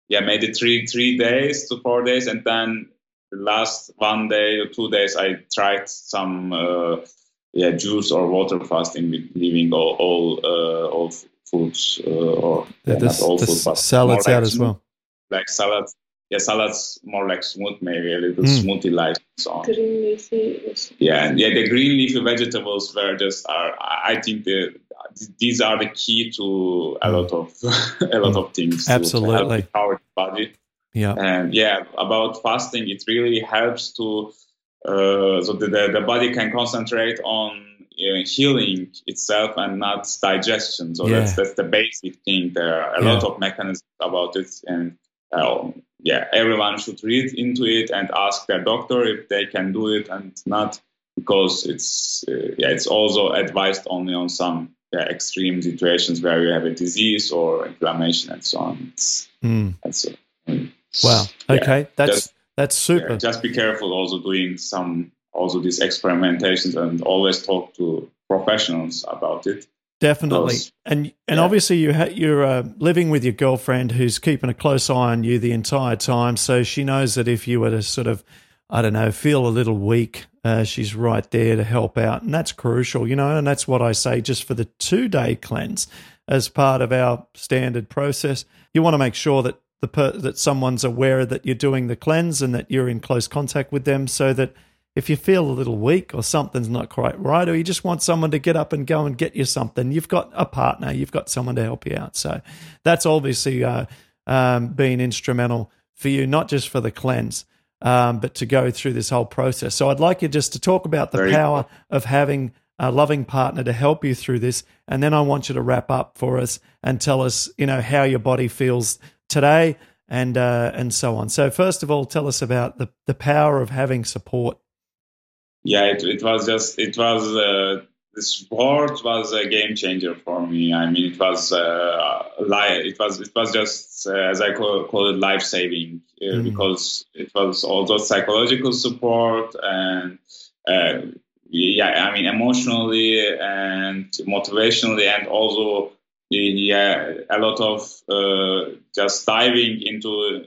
yeah made it three three days to four days and then the last one day or two days i tried some uh, yeah juice or water fasting with leaving all all, uh, all foods uh, or yeah, not all food, salads out like as well. Smooth- like salads yeah salads more like smooth maybe a little Mm. smoothie like so on. green leafy. is- Yeah, yeah, the green leafy vegetables were just are. I I think the these are the key to a lot of a lot of things. to- to help Mm. Absolutely. our body. Yeah. And yeah, about fasting, it really helps to uh, so the, the the body can concentrate on uh, healing itself and not digestion. So that's that's the basic thing. There are a Yeah. lot of mechanisms about it, and uh, yeah, everyone should read into it and ask their doctor if they can do it and not because it's uh, yeah it's also advised only on some yeah, extreme situations where you have a disease or inflammation and so on. It's, Mm. it. Mm. Wow. Yeah, Okay. That's just- that's super. Yeah, just be careful also doing some also these experimentations and always talk to professionals about it. Definitely, and and yeah. obviously you ha- you're uh, living with your girlfriend who's keeping a close eye on you the entire time, so she knows that if you were to sort of, I don't know, feel a little weak, uh, she's right there to help out, and that's crucial, you know, and that's what I say just for the two day cleanse as part of our standard process. You want to make sure that the per- that someone's aware that you're doing the cleanse and that you're in close contact with them, so that if you feel a little weak or something's not quite right, or you just want someone to get up and go and get you something, you've got a partner, you've got someone to help you out. So that's obviously uh, um, been instrumental for you, not just for the cleanse, um, but to go through this whole process. So I'd like you just to talk about the Very power cool. of having a loving partner to help you through this, and then I want you to wrap up for us and tell us, you know, how your body feels today and uh, and so on. So first of all, tell us about the the power of having support yeah, it, it was just it was uh, the sport was a game changer for me. I mean, it was uh, li- it was it was just uh, as I call, call it life saving uh, mm. because it was also psychological support and uh, yeah, I mean emotionally and motivationally and also yeah a lot of uh, just diving into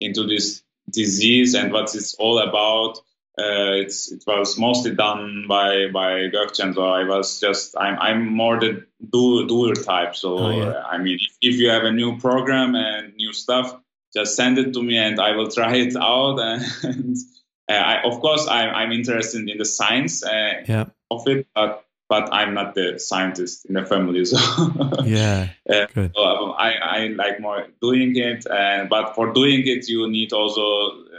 into this disease and what it's all about uh, it's it was mostly done by by Gökçen. So I was just I'm I'm more the do, doer type. So oh, yeah. uh, I mean, if, if you have a new program and new stuff, just send it to me and I will try it out. And uh, I, of course, I'm I'm interested in the science uh, yeah. of it, but but I'm not the scientist in the family. So yeah, uh, good. So I I like more doing it, and but for doing it, you need also.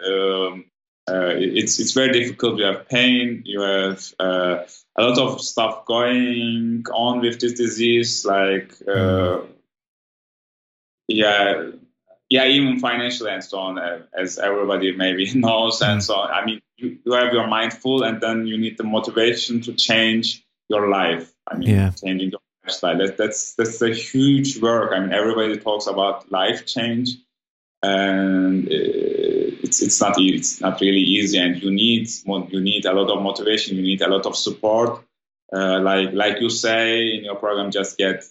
Um, uh, it's it's very difficult. You have pain. You have uh, a lot of stuff going on with this disease, like uh, yeah, yeah, even financially and so on, uh, as everybody maybe knows. And so, I mean, you, you have your mind full, and then you need the motivation to change your life. I mean, yeah. changing your lifestyle. That, that's that's a huge work. I mean, everybody talks about life change, and it's it's not it's not really easy, and you need you need a lot of motivation, you need a lot of support. Uh, like like you say in your program, just get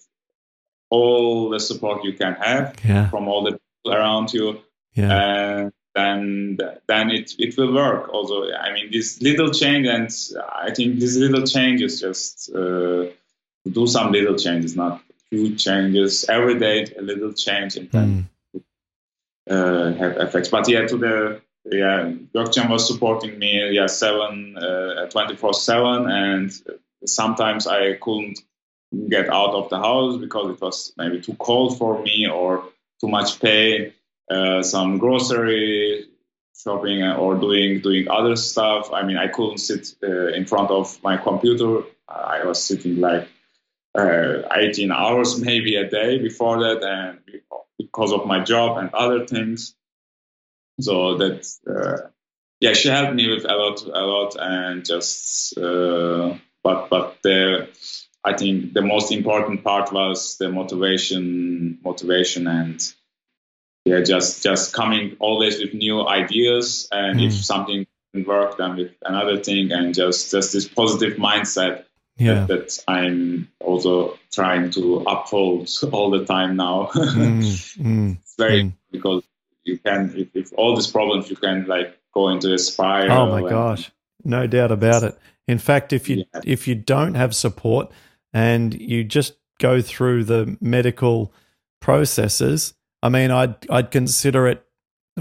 all the support you can have yeah. from all the people around you, yeah. and then then it it will work. Also, I mean, this little change, and I think this little change is just uh, do some little changes, not huge changes. Every day, a little change, and then. Mm uh, have effects. But yeah, to the yeah, Gökçen was supporting me yeah seven uh, 24 seven, and sometimes I couldn't get out of the house because it was maybe too cold for me or too much pay. Uh, some grocery shopping or doing doing other stuff. I mean, I couldn't sit uh, in front of my computer. I was sitting like uh, 18 hours maybe a day before that, and because of my job and other things. So that, uh, yeah, she helped me with a lot, a lot, and just, uh, but but the, I think the most important part was the motivation, motivation, and yeah, just just coming always with new ideas, and mm. if something didn't work, then with another thing, and just just this positive mindset yeah. that, that, I'm also trying to uphold all the time now. mm, mm, it's very mm. because you can if, if, all these problems you can like go into a spiral. Oh my gosh, no doubt about it. In fact, if you yeah. if you don't have support and you just go through the medical processes, I mean, I'd I'd consider it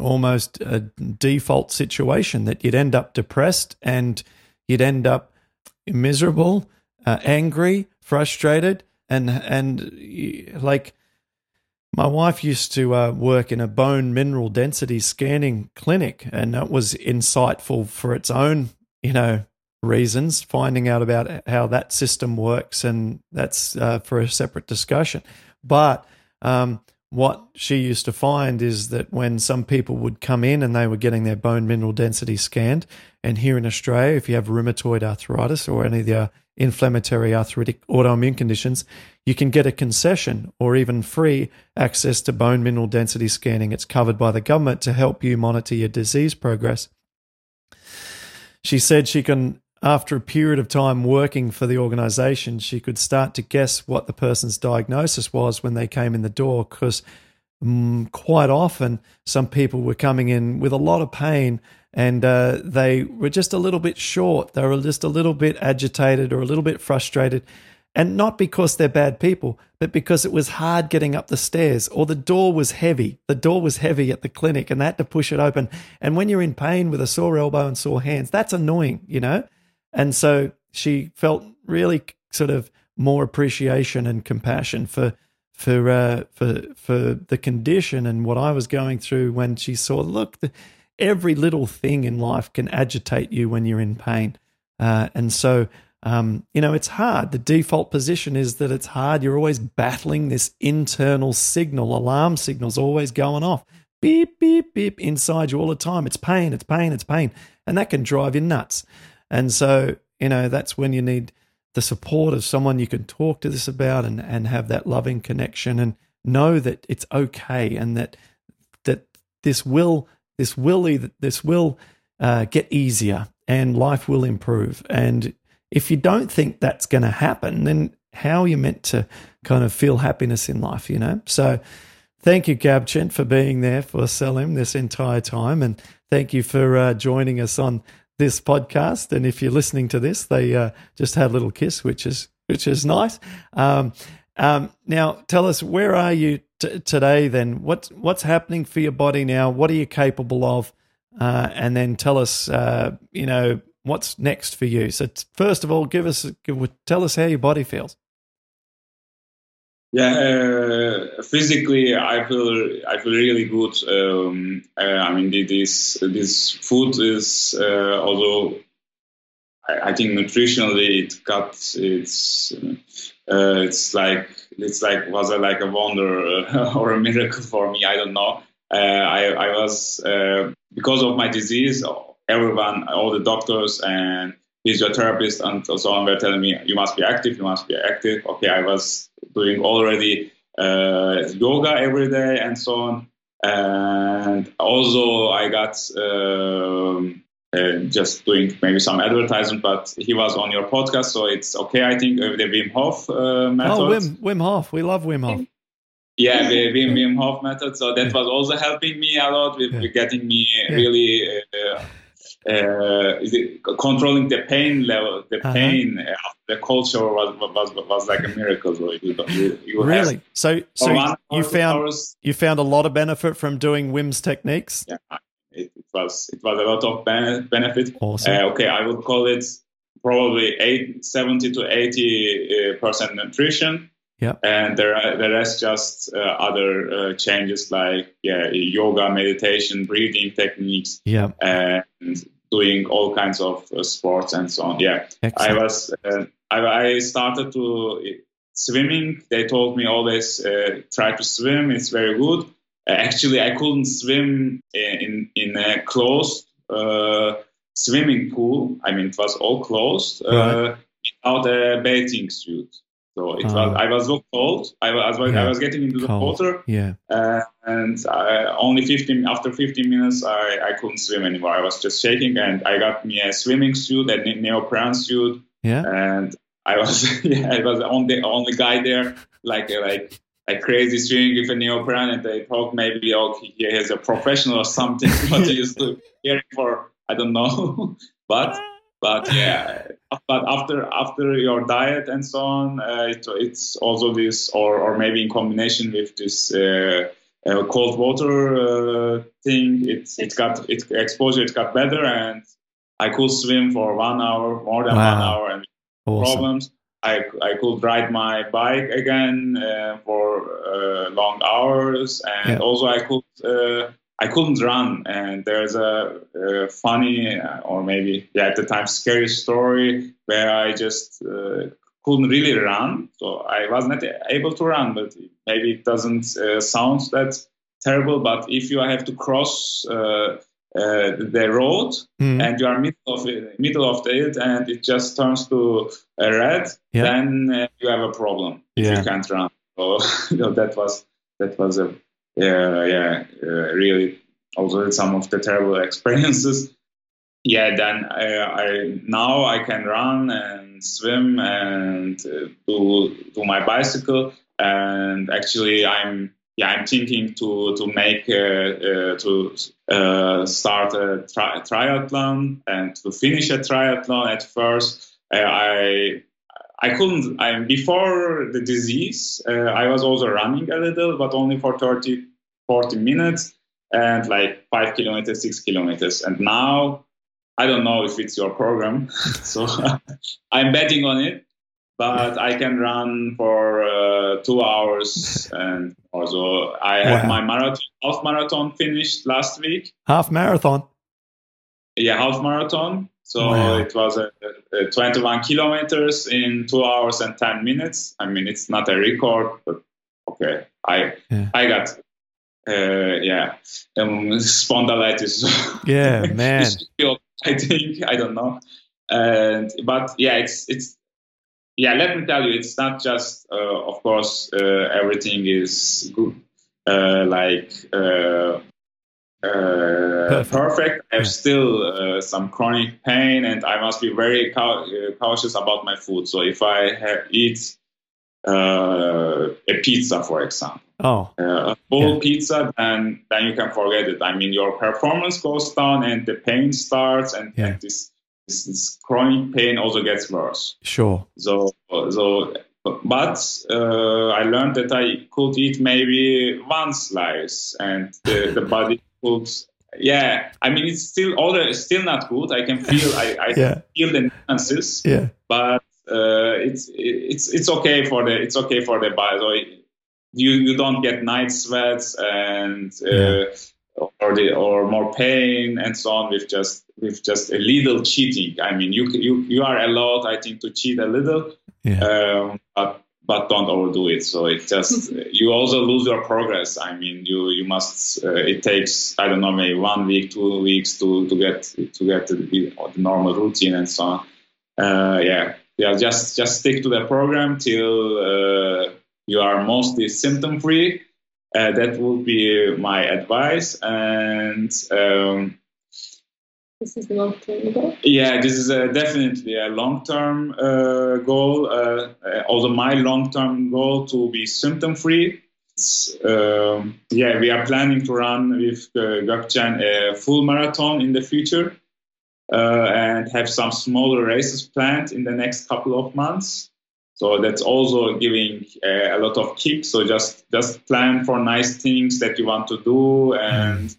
almost a default situation that you'd end up depressed and you'd end up miserable uh, angry, frustrated, and and like my wife used to uh, work in a bone mineral density scanning clinic, and that was insightful for its own, you know, reasons. Finding out about how that system works, and that's uh, for a separate discussion. But um, what she used to find is that when some people would come in and they were getting their bone mineral density scanned, and here in Australia, if you have rheumatoid arthritis or any of the inflammatory arthritic autoimmune conditions, you can get a concession or even free access to bone mineral density scanning. It's covered by the government to help you monitor your disease progress. She said she can, after a period of time working for the organization, she could start to guess what the person's diagnosis was when they came in the door because um, quite often some people were coming in with a lot of pain and uh, they were just a little bit short. They were just a little bit agitated or a little bit frustrated. And not because they're bad people, but because it was hard getting up the stairs or the door was heavy. The door was heavy at the clinic and they had to push it open. And when you're in pain with a sore elbow and sore hands, that's annoying, you know? And so she felt really sort of more appreciation and compassion for for uh, for for the condition and what I was going through when she saw look the, every little thing in life can agitate you when you're in pain. Uh, and so um, you know it's hard. The default position is that it's hard. You're always battling this internal signal. Alarm signals always going off. Beep beep beep inside you all the time. It's pain it's pain it's pain. And that can drive you nuts. And so you know that's when you need the support of someone you can talk to this about and, and have that loving connection and know that it's okay and that that this will this will this will uh, get easier and life will improve and if you don't think that's going to happen then how are you meant to kind of feel happiness in life you know so thank you Gökçen for being there for Selim this entire time and thank you for uh, joining us on this podcast. And if you're listening to this, they uh, just had a little kiss, which is which is nice. Um, um, now, tell us where are you t- today? Then what's what's happening for your body now? What are you capable of? Uh, and then tell us, uh, you know, what's next for you. So, t- first of all, give us give, tell us how your body feels. Yeah, uh, physically, I feel I feel really good. Um, uh, I mean, this this food is uh, although I, I, think nutritionally it cuts it's uh, it's like it's like was it like a wonder or a miracle for me? I don't know. Uh, I I was uh, because of my disease. Everyone, all the doctors and physiotherapists and so on were telling me you must be active, you must be active. Okay, I was doing already uh, yoga every day and so on. And also, I got um, uh, just doing maybe some advertisement, but he was on your podcast, so it's okay. I think uh, the Wim Hof uh, method. Oh, Wim, Wim Hof, we love Wim Hof. Yeah, the Wim, Wim Hof method. So that was also helping me a lot with yeah. getting me yeah. really uh, uh, controlling the pain level, the uh-huh. pain uh, the culture was, was was like a miracle. You, you really? Have, so so you, found hours, you found a lot of benefit from doing Wim's techniques. Yeah, it, it was it was a lot of benefit. Awesome. Uh, okay, I would call it probably eight, 70 to eighty uh, percent nutrition. Yeah, and the the rest just uh, other uh, changes like yeah yoga, meditation, breathing techniques. Yeah, and doing all kinds of uh, sports and so on. Yeah, Excellent. I was uh, I, I, started to swimming. They told me always uh, try to swim. It's very good. Uh, actually, I couldn't swim in in a closed uh, swimming pool. I mean, it was all closed right. without a bathing suit. So it was ah. I was so cold. I was yeah. I was getting into the water. Yeah. Uh, and I, only 15 after 15 minutes I, I couldn't swim anymore. I was just shaking and I got me a swimming suit, a neoprene suit. Yeah. And I was yeah, I was the only only guy there like like like crazy swimming with a neoprene and they thought maybe oh he has a professional or something what he used to hearing for I don't know. but but yeah, but after after your diet and so on, uh, it, it's also this, or or maybe in combination with this uh, uh, cold water uh, thing, it it got it exposure, it got better, and I could swim for one hour, more than wow. one hour, and awesome. problems. I, I could ride my bike again uh, for uh, long hours, and yeah. also I could I couldn't run, and there's a, a, funny or maybe yeah, at the time scary story where I just uh, couldn't really run. So I was not able to run, but maybe it doesn't uh, sound that terrible. But if you have to cross uh, uh the road mm. and you are middle of it, middle of the it, and it just turns to red, yeah. then uh, you have a problem if you can't run. So you know, that was that was a yeah, yeah, uh, really also some of the terrible experiences. Yeah, then I, I now I can run and swim and uh, do do my bicycle. And actually, I'm yeah I'm thinking to to make uh, uh, to uh, start a tri- triathlon and to finish a triathlon. At first, I I couldn't. I before the disease, uh, I was also running a little, but only for 30, 40 minutes and like five kilometers, six kilometers. And now I don't know if it's your program, so I'm betting on it. But I can run for uh, two hours, and also I wow. had my marathon, half marathon finished last week. Half marathon. Yeah, half marathon. So wow. it was a, a 21 kilometers in two hours and 10 minutes. I mean, it's not a record, but okay. I yeah. I got uh, yeah um, spondylitis. Yeah, man. I think I don't know, and but yeah, it's it's yeah. Let me tell you, it's not just uh, of course uh, everything is good. Uh, like uh, uh, perfect. perfect. I have still uh, some chronic pain, and I must be very cautious about my food. So if I have, eat a pizza, for example, oh, a full yeah. pizza, then then you can forget it. I mean, your performance goes down, and the pain starts, and, yeah. and this, this, chronic pain also gets worse. Sure. So so but uh, I learned that I could eat maybe one slice, and the, the body could. Yeah, I mean it's still all still not good. I can feel I, I yeah. feel the nuances. Yeah, but uh, it's it's it's okay for the it's okay for the body. So you you don't get night sweats and uh, yeah. Or the or more pain and so on with just with just a little cheating. I mean, you you you are allowed, I think, to cheat a little, yeah. um, but but don't overdo it. So it just you also lose your progress. I mean, you you must. Uh, it takes I don't know maybe one week, two weeks to to get to get the, the normal routine and so on. Uh, yeah, yeah. Just just stick to the program till uh, you are mostly symptom free. Uh, that would be my advice. And um, this is the long term goal. Yeah, this is a, definitely a long term uh, goal. Uh, uh, also, my long term goal to be symptom free. Um, yeah, we are planning to run with uh, Gökçen a full marathon in the future uh, and have some smaller races planned in the next couple of months. So that's also giving uh, a lot of kick. So just just plan for nice things that you want to do and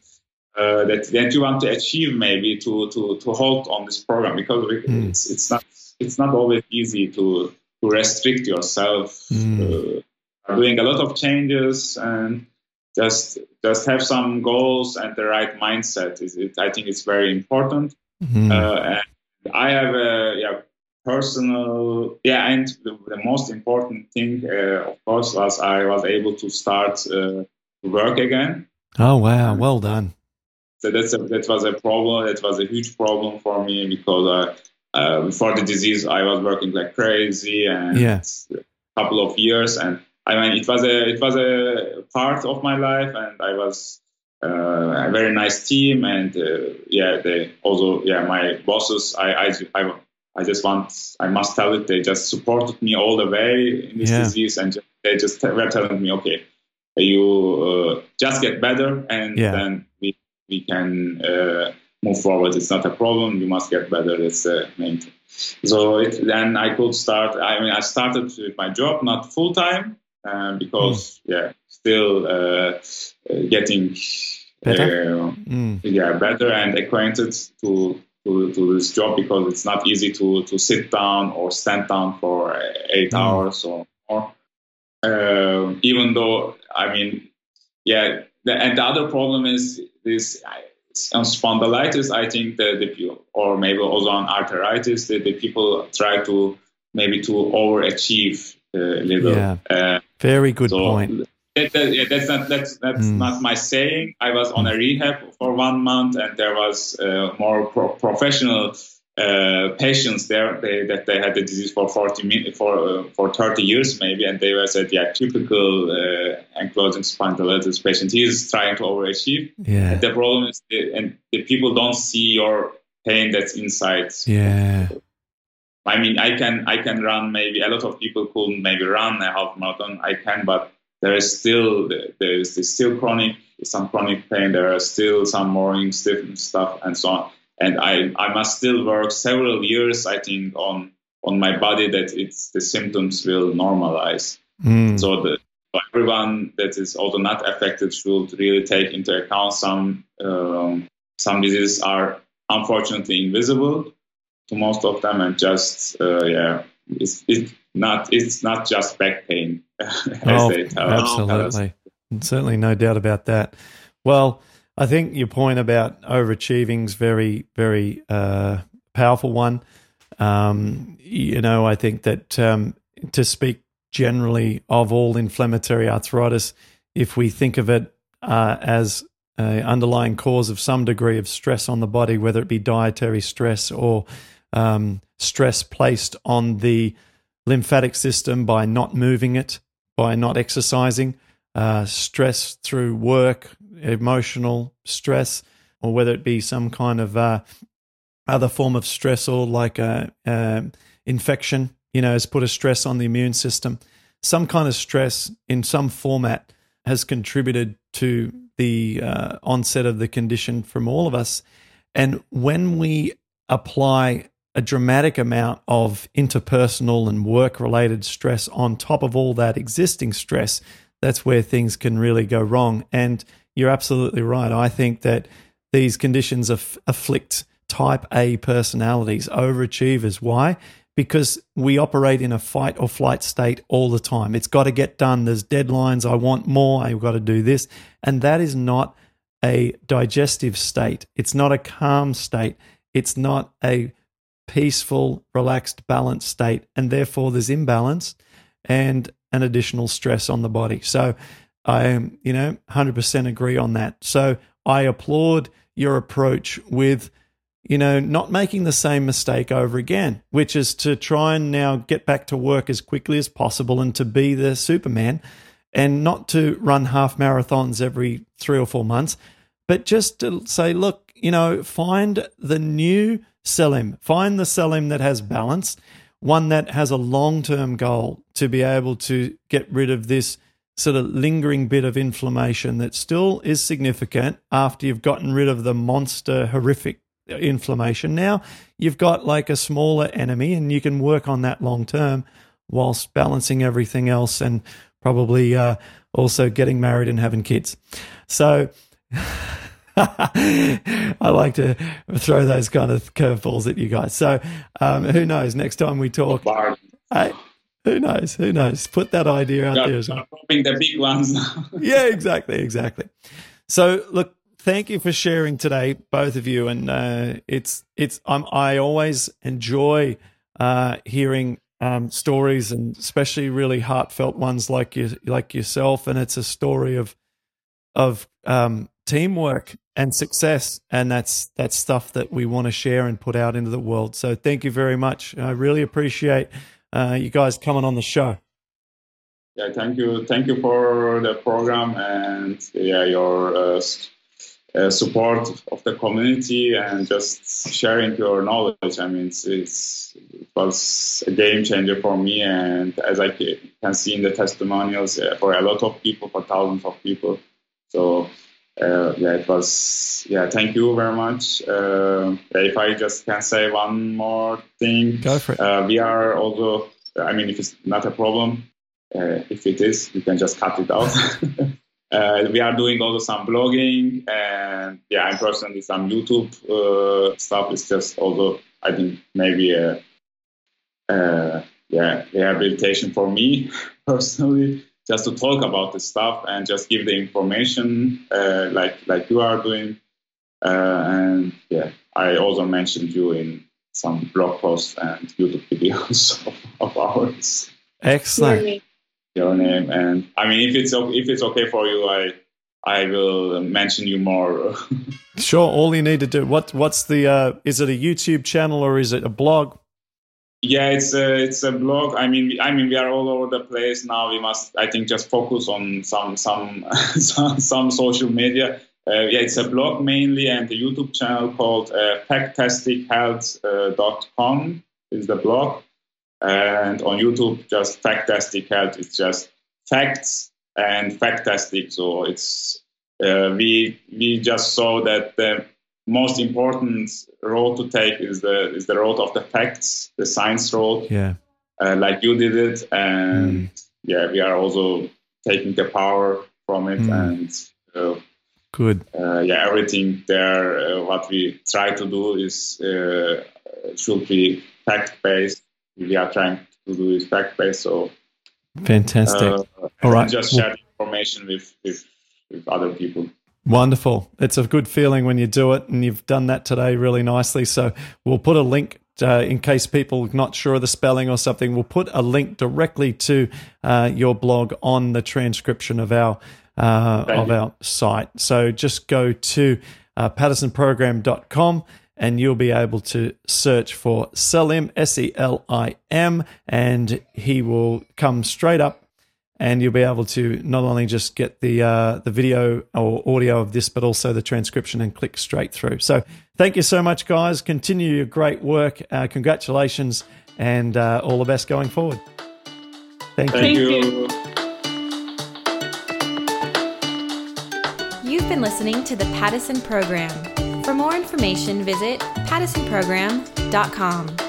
uh, that that you want to achieve maybe to to to hold on this program because mm. it's it's not it's not always easy to to restrict yourself. Mm. Uh, doing a lot of changes and just just have some goals and the right mindset is it, I think it's very important. Mm-hmm. Uh, and I have a yeah personal yeah and the, the most important thing uh, of course was i was able to start uh, work again. Oh wow. Well done. So that's a, that was a problem that was a huge problem for me because uh, uh, before the disease i was working like crazy and yeah. a couple of years. And i mean it was a it was a part of my life and i was uh, a very nice team and uh, yeah they also yeah my bosses I, I i I just want, I must tell it, they just supported me all the way in this yeah. disease and just, they just were telling me, okay, you uh, just get better and yeah. then we, we can uh, move forward. It's not a problem. You must get better. That's the main thing. So it, then I could start, I mean, I started with my job, not full time, uh, because, mm. yeah, still uh, uh, getting better? Uh, mm. yeah, better and acquainted to to, to this job because it's not easy to, to sit down or stand down for eight mm. hours or more. Uh, even though, I mean, yeah, the, and the other problem is this on spondylitis, I think that the people, or maybe also on arthritis, that the people try to maybe to overachieve a little. Yeah. Uh, Very good so point that, that, that's not that's that's mm. not my saying. I was on a rehab for one month, and there was uh, more pro- professional uh, patients there they, that they had the disease for 40 minutes, for uh, for 30 years maybe, and they were said, yeah, typical uh, ankylosing spondylitis patient. He is trying to overachieve. Yeah. And the problem is, the, and the people don't see your pain that's inside. Yeah. I mean, I can I can run maybe a lot of people couldn't maybe run a half marathon. I can, but there is still there is still chronic some chronic pain. There are still some morning stiff stuff and so on. And I I must still work several years I think on on my body that it's the symptoms will normalize. Mm. So the everyone that is also not affected should really take into account some um, some diseases are unfortunately invisible to most of them, and just uh, yeah, it's it's not it's not just back pain oh. Absolutely, certainly no doubt about that. Well, I think your point about overachieving is very very uh, powerful one. Um, you know, I think that um, to speak generally of all inflammatory arthritis, if we think of it uh, as an underlying cause of some degree of stress on the body, whether it be dietary stress or um, stress placed on the lymphatic system by not moving it, by not exercising, uh, stress through work, emotional stress, or whether it be some kind of uh, other form of stressor like a, a infection, you know, has put a stress on the immune system. Some kind of stress in some format has contributed to the uh, onset of the condition from all of us. And when we apply a dramatic amount of interpersonal and work related stress on top of all that existing stress, that's where things can really go wrong. And you're absolutely right. I think that these conditions aff- afflict type A personalities, overachievers. Why? Because we operate in a fight or flight state all the time. It's got to get done. There's deadlines. I want more. I've got to do this. And that is not a digestive state. It's not a calm state. It's not a peaceful, relaxed, balanced state. And therefore, there's imbalance and an additional stress on the body. So I, um, you know, 100% agree on that. So I applaud your approach with you know, not making the same mistake over again, which is to try and now get back to work as quickly as possible and to be the Superman and not to run half marathons every three or four months, but just to say, look, you know, find the new Selim, find the Selim that has balance, one that has a long term goal to be able to get rid of this sort of lingering bit of inflammation that still is significant after you've gotten rid of the monster horrific inflammation. Now you've got like a smaller enemy and you can work on that long term whilst balancing everything else and probably uh, also getting married and having kids. So I like to throw those kind of curveballs at you guys. So um, who knows? Next time we talk, hey, who knows? Who knows? Put that idea out there. As well. the big ones. yeah, exactly, exactly. So look, thank you for sharing today, both of you. And uh, it's it's um, I always enjoy uh, hearing um, stories, and especially really heartfelt ones like you like yourself. And it's a story of of um, teamwork and success, and that's that's stuff that we want to share and put out into the world. So thank you very much. I really appreciate uh, you guys coming on the show. Yeah, thank you, thank you for the program and yeah your uh, uh, support of the community and just sharing your knowledge. I mean, it's, it's, it was a game changer for me, and as I can see in the testimonials, uh, for a lot of people, for thousands of people. So. Uh, yeah, it was. Yeah, thank you very much. Uh, if I just can say one more thing, go for it. Uh, we are also. I mean, if it's not a problem, uh, if it is, you can just cut it out. Uh, we are doing also some blogging and yeah, I'm personally some YouTube uh, stuff. It's just also I think maybe a, uh, yeah rehabilitation for me personally, just to talk about the stuff and just give the information uh, like like you are doing. Uh, and yeah, I also mentioned you in some blog posts and YouTube videos of, of ours. Excellent your name. And I mean, if it's if it's okay for you, I I will mention you more. sure. All you need to do. What what's the? Uh, is it a YouTube channel or is it a blog? Yeah, it's a it's a blog. I mean, I mean, we are all over the place now. We must, I think, just focus on some some some, some social media. Uh, yeah, it's a blog mainly, and a YouTube channel called uh, factastichealth.com uh, is the blog. And on YouTube, just Factastic Health. It's just facts and factastic. So it's uh, we we just saw that the most important road to take is the is the road of the facts, the science road. Yeah. Uh, like you did it, and mm. yeah, we are also taking the power from it, mm. and uh, good. Uh, yeah, everything there. Uh, what we try to do is uh, should be fact based. We are trying to do is fact based. So fantastic. Uh, All right, just share information with, with with other people. Wonderful. It's a good feeling when you do it, and you've done that today really nicely. So we'll put a link uh, in case people are not sure of the spelling or something. We'll put a link directly to uh, your blog on the transcription of our uh, of you. our site. So just go to uh, paddisonprogram.com and you'll be able to search for Selim, S E L I M, and he will come straight up and you'll be able to not only just get the uh, the video or audio of this, but also the transcription and click straight through. So, thank you so much, guys. Continue your great work. Uh, congratulations, and uh, all the best going forward. Thank, thank you. you. You've been listening to the Paddison Program. For more information, visit paddisonprogram.com.